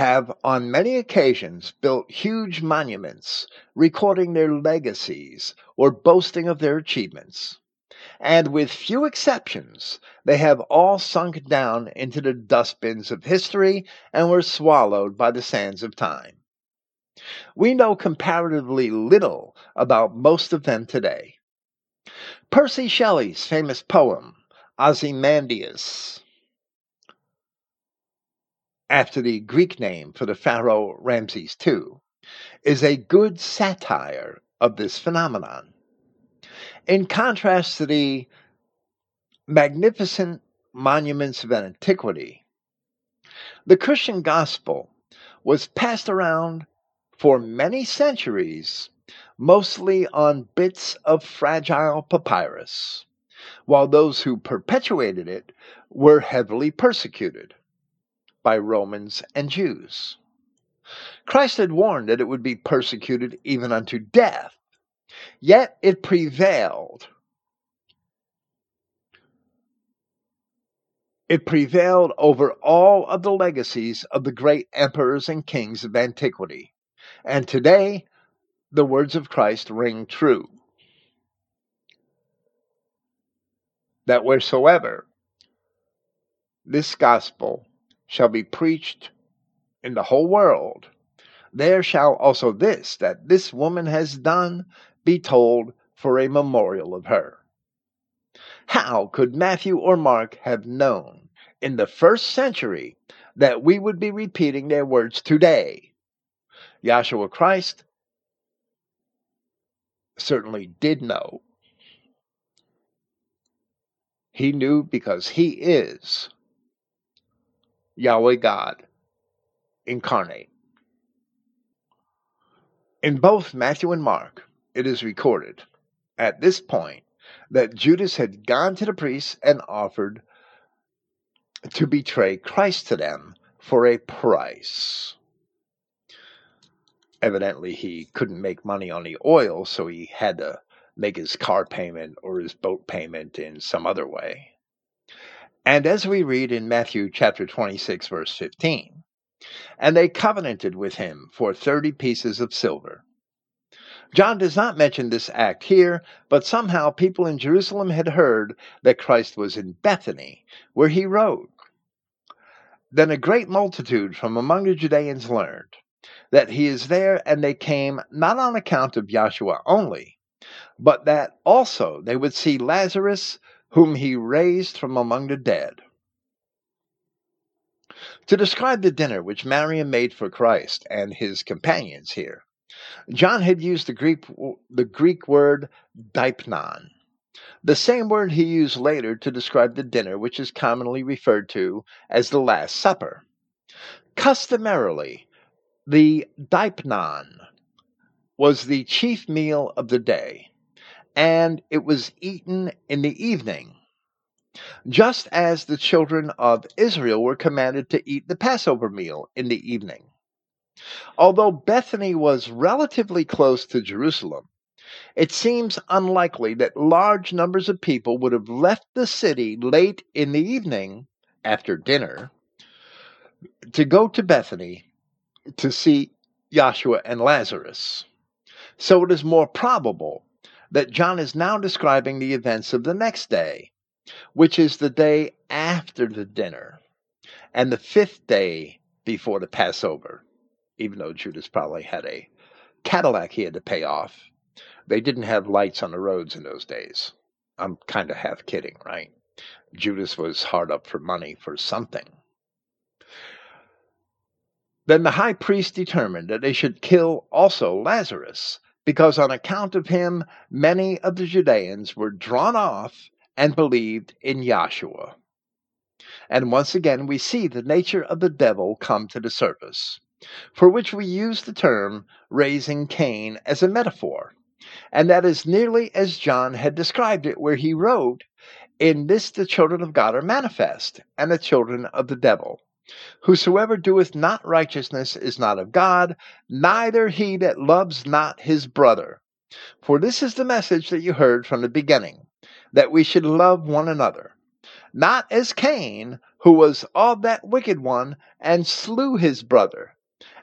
have on many occasions built huge monuments recording their legacies or boasting of their achievements. And with few exceptions, they have all sunk down into the dustbins of history and were swallowed by the sands of time. We know comparatively little about most of them today. Percy Shelley's famous poem, Ozymandias, after the Greek name for the pharaoh Ramses II, is a good satire of this phenomenon. In contrast to the magnificent monuments of antiquity, the Christian gospel was passed around for many centuries, mostly on bits of fragile papyrus, while those who perpetuated it were heavily persecuted by Romans and Jews. Christ had warned that it would be persecuted even unto death, yet it prevailed. It prevailed over all of the legacies of the great emperors and kings of antiquity, And today, the words of Christ ring true. That wheresoever this gospel shall be preached in the whole world, there shall also this that this woman has done be told for a memorial of her. How could Matthew or Mark have known in the first century that we would be repeating their words today? Yahshua Christ certainly did know. He knew because he is Yahweh God incarnate. In both Matthew and Mark, it is recorded at this point that Judas had gone to the priests and offered to betray Christ to them for a price. Evidently, he couldn't make money on the oil, so he had to make his car payment or his boat payment in some other way. And as we read in Matthew chapter 26, verse 15, and they covenanted with him for 30 pieces of silver. John does not mention this act here, but somehow people in Jerusalem had heard that Christ was in Bethany, where he rode. Then a great multitude from among the Judeans learned that he is there, and they came not on account of Yahshua only, but that also they would see Lazarus, whom he raised from among the dead. To describe the dinner which Maria made for Christ and his companions here, John had used the Greek, the Greek word deipnon, the same word he used later to describe the dinner which is commonly referred to as the Last Supper. Customarily, the deipnon was the chief meal of the day, and it was eaten in the evening, just as the children of Israel were commanded to eat the Passover meal in the evening. Although Bethany was relatively close to Jerusalem, it seems unlikely that large numbers of people would have left the city late in the evening after dinner to go to Bethany to see Yahshua and Lazarus. So it is more probable that John is now describing the events of the next day, which is the day after the dinner and the fifth day before the Passover even though Judas probably had a Cadillac he had to pay off. They didn't have lights on the roads in those days. I'm kind of half kidding, right? Judas was hard up for money for something. Then the high priest determined that they should kill also Lazarus, because on account of him many of the Judeans were drawn off and believed in Yahshua. And once again, we see the nature of the devil come to the surface for which we use the term raising Cain as a metaphor. And that is nearly as John had described it, where he wrote, In this the children of God are manifest, and the children of the devil. Whosoever doeth not righteousness is not of God, neither he that loves not his brother. For this is the message that you heard from the beginning, that we should love one another. Not as Cain, who was of that wicked one, and slew his brother.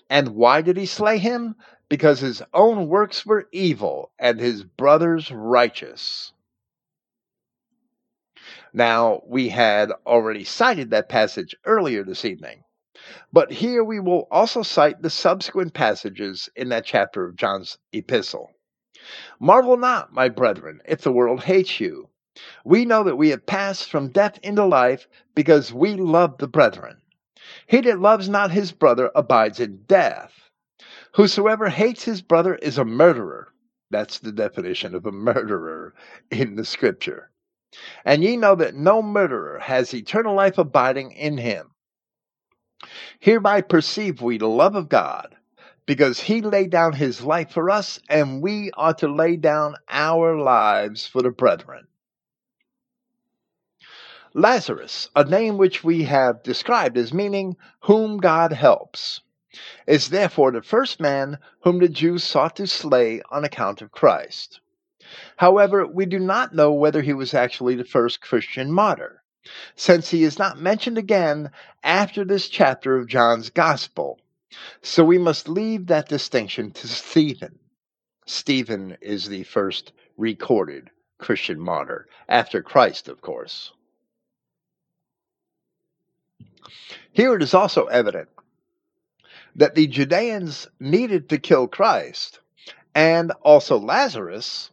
And why did he slay him? Because his own works were evil and his brother's righteous. Now, we had already cited that passage earlier this evening, but here we will also cite the subsequent passages in that chapter of John's epistle. Marvel not, my brethren, if the world hates you. We know that we have passed from death into life because we love the brethren. He that loves not his brother abides in death. Whosoever hates his brother is a murderer. That's the definition of a murderer in the scripture. And ye know that no murderer has eternal life abiding in him. Hereby perceive we the love of God, because he laid down his life for us, and we ought to lay down our lives for the brethren. Lazarus, a name which we have described as meaning whom God helps, is therefore the first man whom the Jews sought to slay on account of Christ. However, we do not know whether he was actually the first Christian martyr, since he is not mentioned again after this chapter of John's Gospel, So we must leave that distinction to Stephen. Stephen is the first recorded Christian martyr, after Christ, of course. Here it is also evident that the Judeans needed to kill Christ and also Lazarus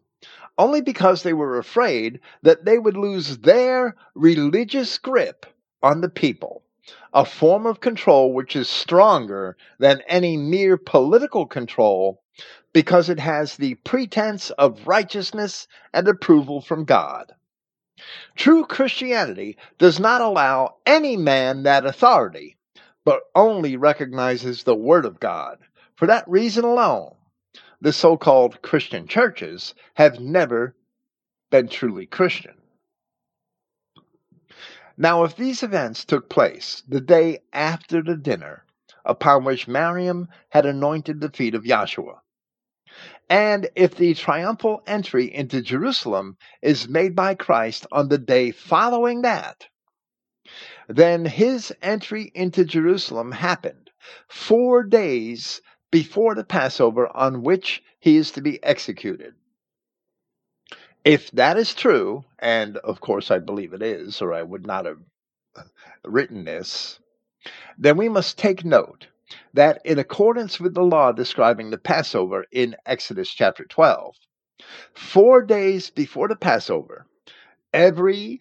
only because they were afraid that they would lose their religious grip on the people, a form of control which is stronger than any mere political control because it has the pretense of righteousness and approval from God. True Christianity does not allow any man that authority, but only recognizes the Word of God. For that reason alone, the so called Christian churches have never been truly Christian. Now, if these events took place the day after the dinner upon which Miriam had anointed the feet of Yahshua, and if the triumphal entry into Jerusalem is made by Christ on the day following that, then his entry into Jerusalem happened four days before the Passover on which he is to be executed. If that is true, and of course I believe it is, or I would not have written this, then we must take note that in accordance with the law describing the Passover in Exodus chapter 12, four days before the Passover, every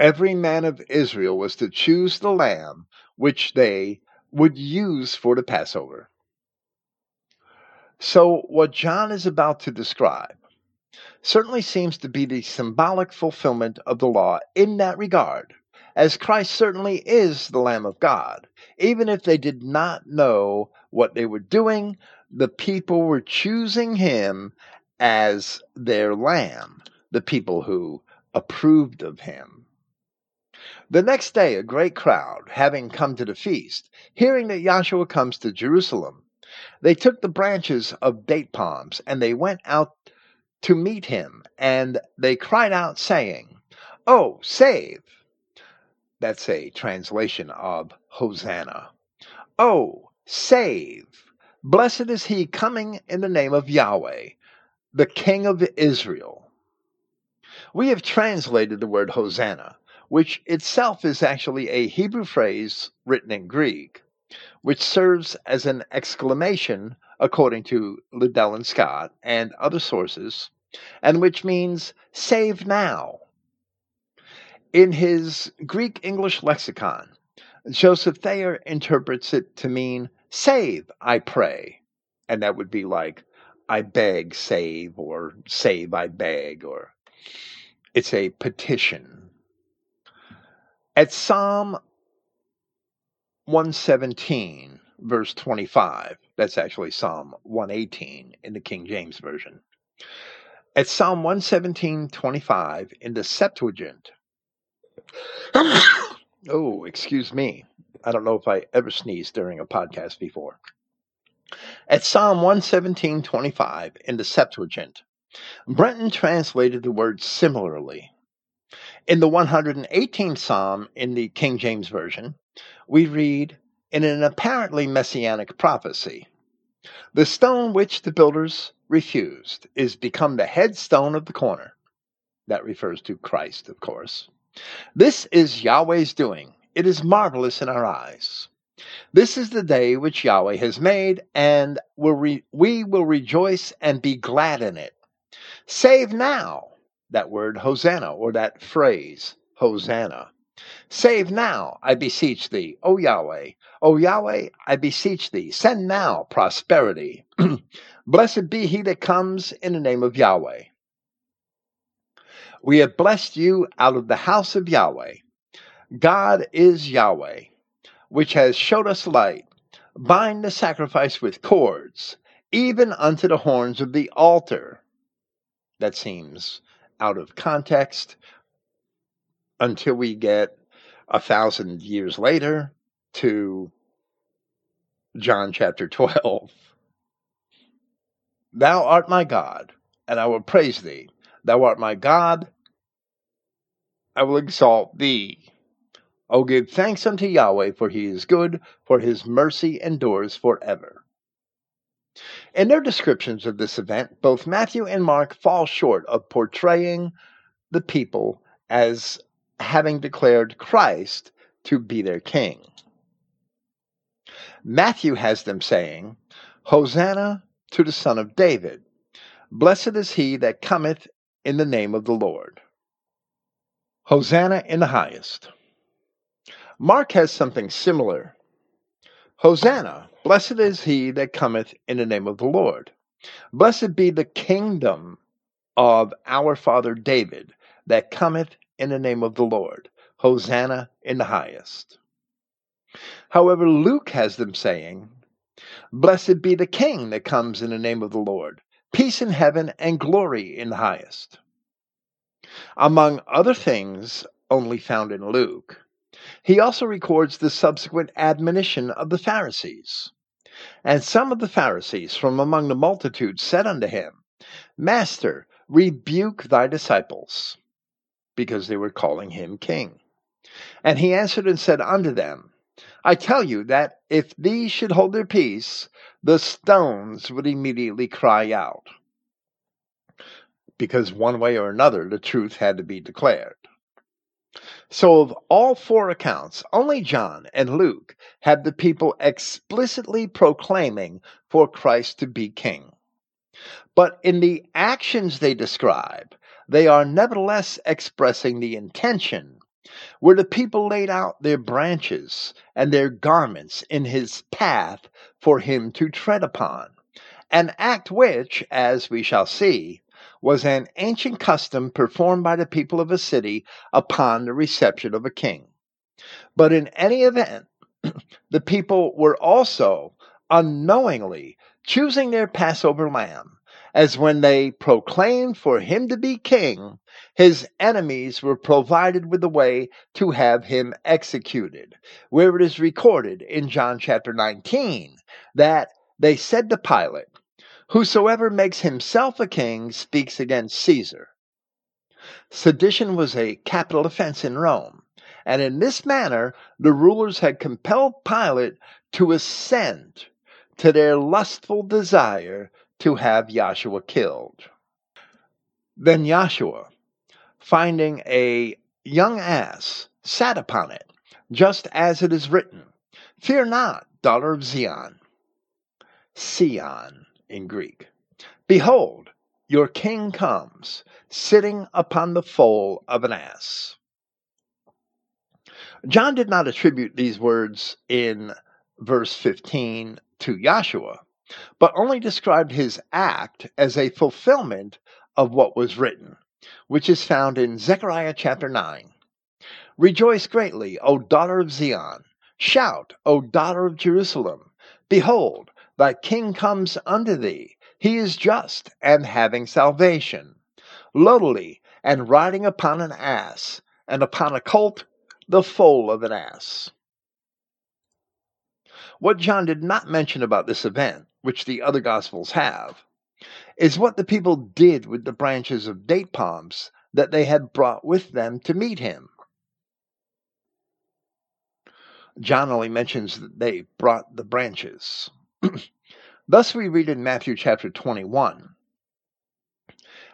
every man of Israel was to choose the lamb which they would use for the Passover. So, what John is about to describe certainly seems to be the symbolic fulfillment of the law in that regard as Christ certainly is the Lamb of God. Even if they did not know what they were doing, the people were choosing him as their lamb, the people who approved of him. The next day, a great crowd, having come to the feast, hearing that Yahshua comes to Jerusalem, they took the branches of date palms and they went out to meet him, and they cried out, saying, Oh, save! That's a translation of Hosanna. Oh, save! Blessed is he coming in the name of Yahweh, the King of Israel. We have translated the word Hosanna, which itself is actually a Hebrew phrase written in Greek, which serves as an exclamation, according to Liddell and Scott and other sources, and which means save now in his Greek English lexicon, Joseph Thayer interprets it to mean save, I pray. And that would be like, I beg, save, or save, I beg, or it's a petition. At Psalm 117, verse 25, that's actually Psalm 118 in the King James Version. At Psalm 117, 25 in the Septuagint, oh, excuse me. I don't know if I ever sneezed during a podcast before. At Psalm 117.25 in the Septuagint, Brenton translated the word similarly. In the 118th Psalm in the King James Version, we read, in an apparently messianic prophecy, the stone which the builders refused is become the headstone of the corner. That refers to Christ, of course. This is Yahweh's doing. It is marvelous in our eyes. This is the day which Yahweh has made, and we will rejoice and be glad in it. Save now, that word Hosanna, or that phrase, Hosanna. Save now, I beseech thee, O Yahweh. O Yahweh, I beseech thee, send now prosperity. Blessed be he that comes in the name of Yahweh. We have blessed you out of the house of Yahweh. God is Yahweh, which has showed us light. Bind the sacrifice with cords, even unto the horns of the altar. That seems out of context until we get a thousand years later to John chapter 12. Thou art my God, and I will praise thee. Thou art my God, I will exalt thee. O give thanks unto Yahweh, for he is good, for his mercy endures forever. In their descriptions of this event, both Matthew and Mark fall short of portraying the people as having declared Christ to be their king. Matthew has them saying, Hosanna to the Son of David. Blessed is he that cometh in the name of the Lord. Hosanna in the highest. Mark has something similar. Hosanna, blessed is he that cometh in the name of the Lord. Blessed be the kingdom of our father David that cometh in the name of the Lord. Hosanna in the highest. However, Luke has them saying, Blessed be the King that comes in the name of the Lord. Peace in heaven and glory in the highest. Among other things only found in Luke, he also records the subsequent admonition of the Pharisees. And some of the Pharisees from among the multitude said unto him, Master, rebuke thy disciples, because they were calling him king. And he answered and said unto them, I tell you that if these should hold their peace, the stones would immediately cry out. Because one way or another, the truth had to be declared. So, of all four accounts, only John and Luke have the people explicitly proclaiming for Christ to be king. But in the actions they describe, they are nevertheless expressing the intention where the people laid out their branches and their garments in his path for him to tread upon, an act which, as we shall see, was an ancient custom performed by the people of a city upon the reception of a king. But in any event, the people were also unknowingly choosing their Passover lamb, as when they proclaimed for him to be king, his enemies were provided with a way to have him executed, where it is recorded in John chapter 19 that they said to Pilate, Whosoever makes himself a king speaks against Caesar. Sedition was a capital offense in Rome, and in this manner the rulers had compelled Pilate to assent to their lustful desire to have Yahshua killed. Then Yahshua, finding a young ass, sat upon it, just as it is written, Fear not, daughter of Zion. Sion in Greek. Behold, your king comes, sitting upon the foal of an ass. John did not attribute these words in verse 15 to Yahshua, but only described his act as a fulfillment of what was written, which is found in Zechariah chapter 9. Rejoice greatly, O daughter of Zion. Shout, O daughter of Jerusalem. Behold, Thy king comes unto thee. He is just and having salvation, lowly and riding upon an ass, and upon a colt, the foal of an ass. What John did not mention about this event, which the other Gospels have, is what the people did with the branches of date palms that they had brought with them to meet him. John only mentions that they brought the branches. Thus we read in Matthew chapter 21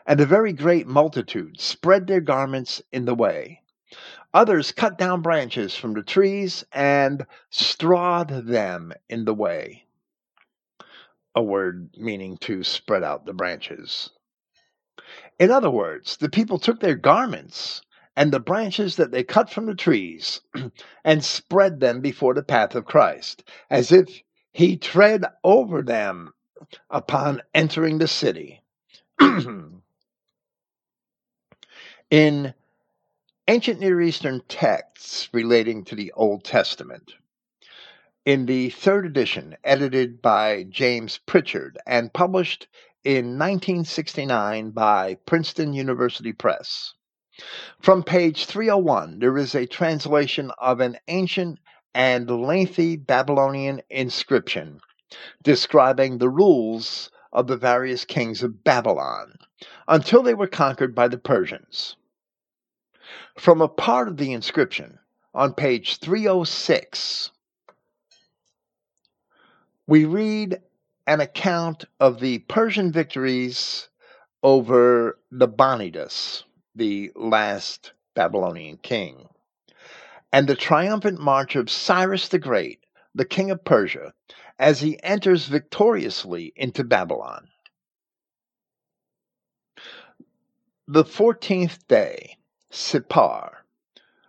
And a very great multitude spread their garments in the way. Others cut down branches from the trees and strawed them in the way. A word meaning to spread out the branches. In other words, the people took their garments and the branches that they cut from the trees and spread them before the path of Christ, as if he tread over them upon entering the city. In ancient Near Eastern texts relating to the Old Testament, in the third edition, edited by James Pritchard and published in 1969 by Princeton University Press. From page 301, there is a translation of an ancient and lengthy Babylonian inscription describing the rules of the various kings of Babylon until they were conquered by the Persians. From a part of the inscription, on page 306, we read an account of the Persian victories over Nabonidus, the last Babylonian king, and the triumphant march of Cyrus the Great, the king of Persia, as he enters victoriously into Babylon. The fourteenth day, Sippar,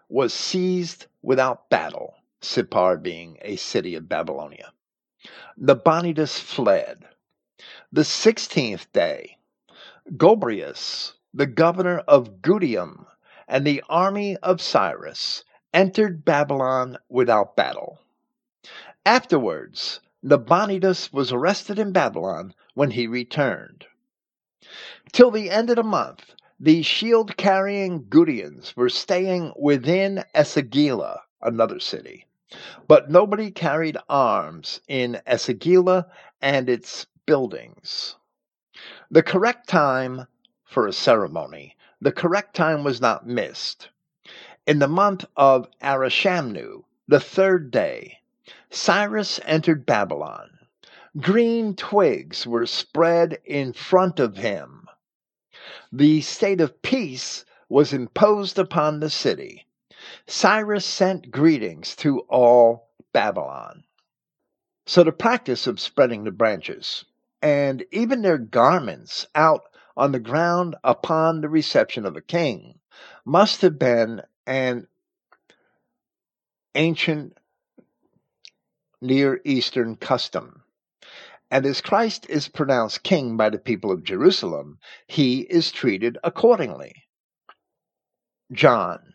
was seized without battle, Sippar being a city of Babylonia. The Nabonidus fled. The sixteenth day, Gobryas, the governor of Gutium, and the army of Cyrus entered Babylon without battle. Afterwards, Nabonidus was arrested in Babylon when he returned. Till the end of the month, the shield carrying Gutians were staying within Esagila, another city, but nobody carried arms in Esagila and its buildings. The correct time for a ceremony, the correct time was not missed. In the month of Arahshamnu, the third day, Cyrus entered Babylon. Green twigs were spread in front of him. The state of peace was imposed upon the city. Cyrus sent greetings to all Babylon. So the practice of spreading the branches and even their garments out on the ground upon the reception of a king must have been an ancient Near Eastern custom. And as Christ is pronounced king by the people of Jerusalem, he is treated accordingly. John,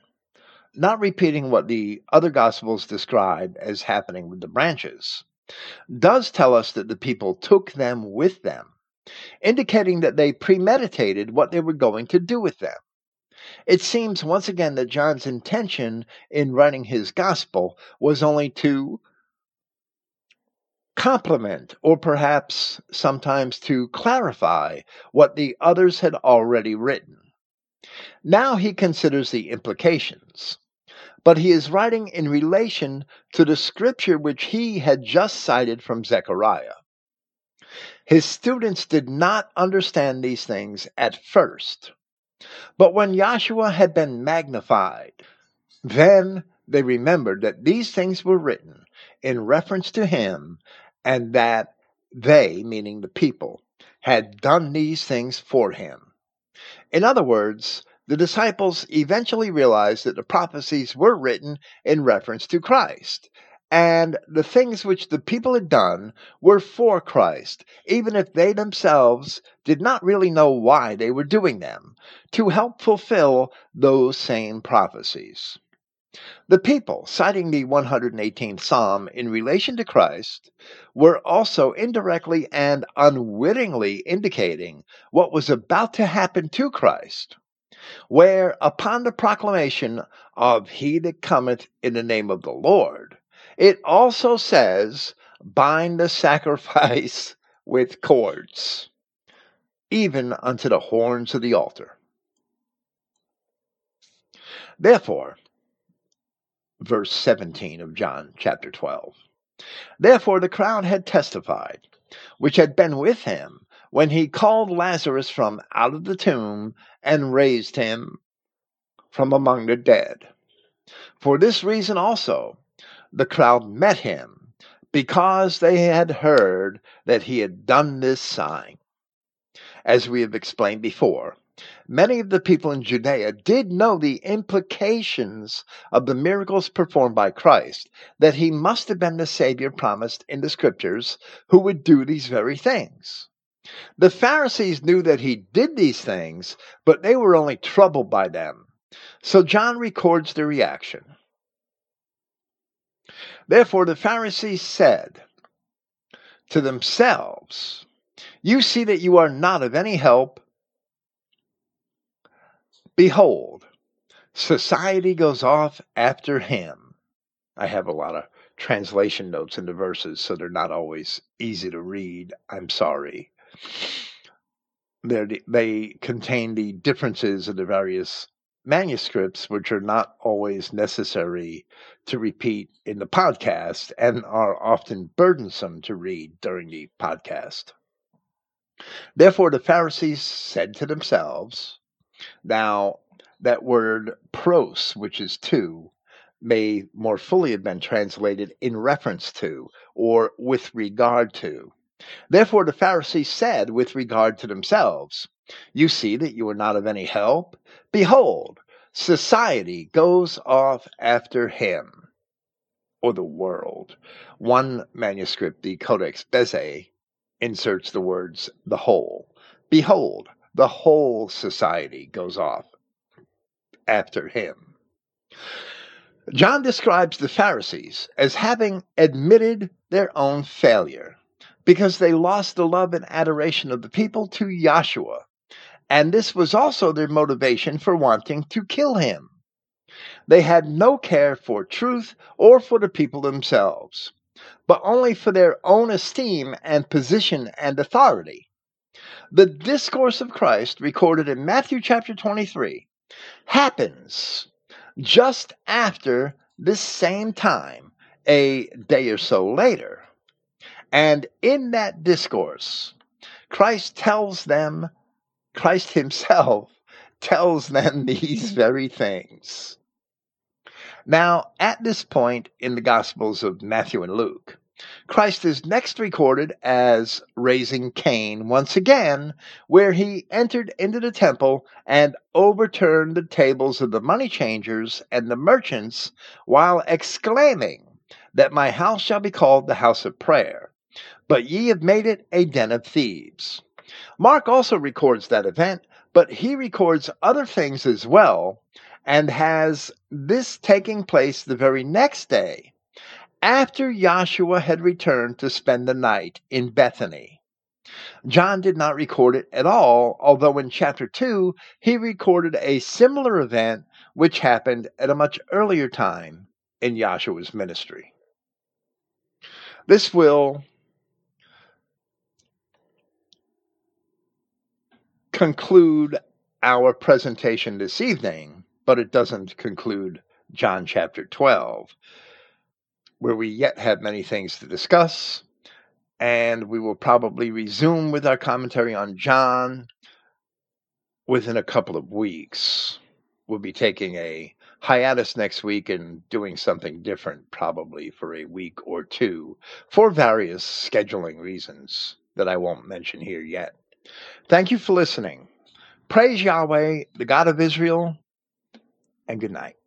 not repeating what the other Gospels describe as happening with the branches, does tell us that the people took them with them, indicating that they premeditated what they were going to do with them. It seems once again that John's intention in writing his Gospel was only to complement or perhaps sometimes to clarify what the others had already written. Now he considers the implications but he is writing in relation to the scripture which he had just cited from Zechariah. His students did not understand these things at first, but when Yahshua had been magnified, then they remembered that these things were written in reference to him and that they, meaning the people, had done these things for him. In other words, the disciples eventually realized that the prophecies were written in reference to Christ, and the things which the people had done were for Christ, even if they themselves did not really know why they were doing them, to help fulfill those same prophecies. The people, citing the 118th Psalm in relation to Christ, were also indirectly and unwittingly indicating what was about to happen to Christ where upon the proclamation of he that cometh in the name of the Lord, it also says, bind the sacrifice with cords, even unto the horns of the altar. Therefore, verse 17 of John chapter 12, therefore the crowd had testified, which had been with him when he called Lazarus from out of the tomb and raised him from among the dead. For this reason also, the crowd met him, because they had heard that he had done this sign. As we have explained before, many of the people in Judea did know the implications of the miracles performed by Christ, that he must have been the Savior promised in the Scriptures who would do these very things. The Pharisees knew that he did these things, but they were only troubled by them. So John records the reaction. Therefore, the Pharisees said to themselves, You see that you are not of any help. Behold, society goes off after him. I have a lot of translation notes in the verses, so they're not always easy to read. I'm sorry. They're, they contain the differences of the various manuscripts, which are not always necessary to repeat in the podcast and are often burdensome to read during the podcast. Therefore, the Pharisees said to themselves, Now, that word pros, which is to, may more fully have been translated in reference to or with regard to. Therefore, the Pharisees said with regard to themselves, You see that you are not of any help. Behold, society goes off after him, or the world. One manuscript, the Codex Bezae, inserts the words the whole. Behold, the whole society goes off after him. John describes the Pharisees as having admitted their own failure because they lost the love and adoration of the people to Yahshua, and this was also their motivation for wanting to kill him. They had no care for truth or for the people themselves, but only for their own esteem and position and authority. The discourse of Christ, recorded in Matthew chapter 23, happens just after this same time, a day or so later. And in that discourse, Christ tells them, Christ Himself tells them these very things. Now, at this point in the Gospels of Matthew and Luke, Christ is next recorded as raising Cain once again, where he entered into the temple and overturned the tables of the money changers and the merchants while exclaiming that my house shall be called the house of prayer, but ye have made it a den of thieves. Mark also records that event, but he records other things as well and has this taking place the very next day after Yahshua had returned to spend the night in Bethany. John did not record it at all, although in chapter 2 he recorded a similar event which happened at a much earlier time in Yahshua's ministry. This will conclude our presentation this evening, but it doesn't conclude John chapter 12 where we yet have many things to discuss. And we will probably resume with our commentary on John within a couple of weeks. We'll be taking a hiatus next week and doing something different, probably for a week or two, for various scheduling reasons that I won't mention here yet. Thank you for listening. Praise Yahweh, the God of Israel, and good night.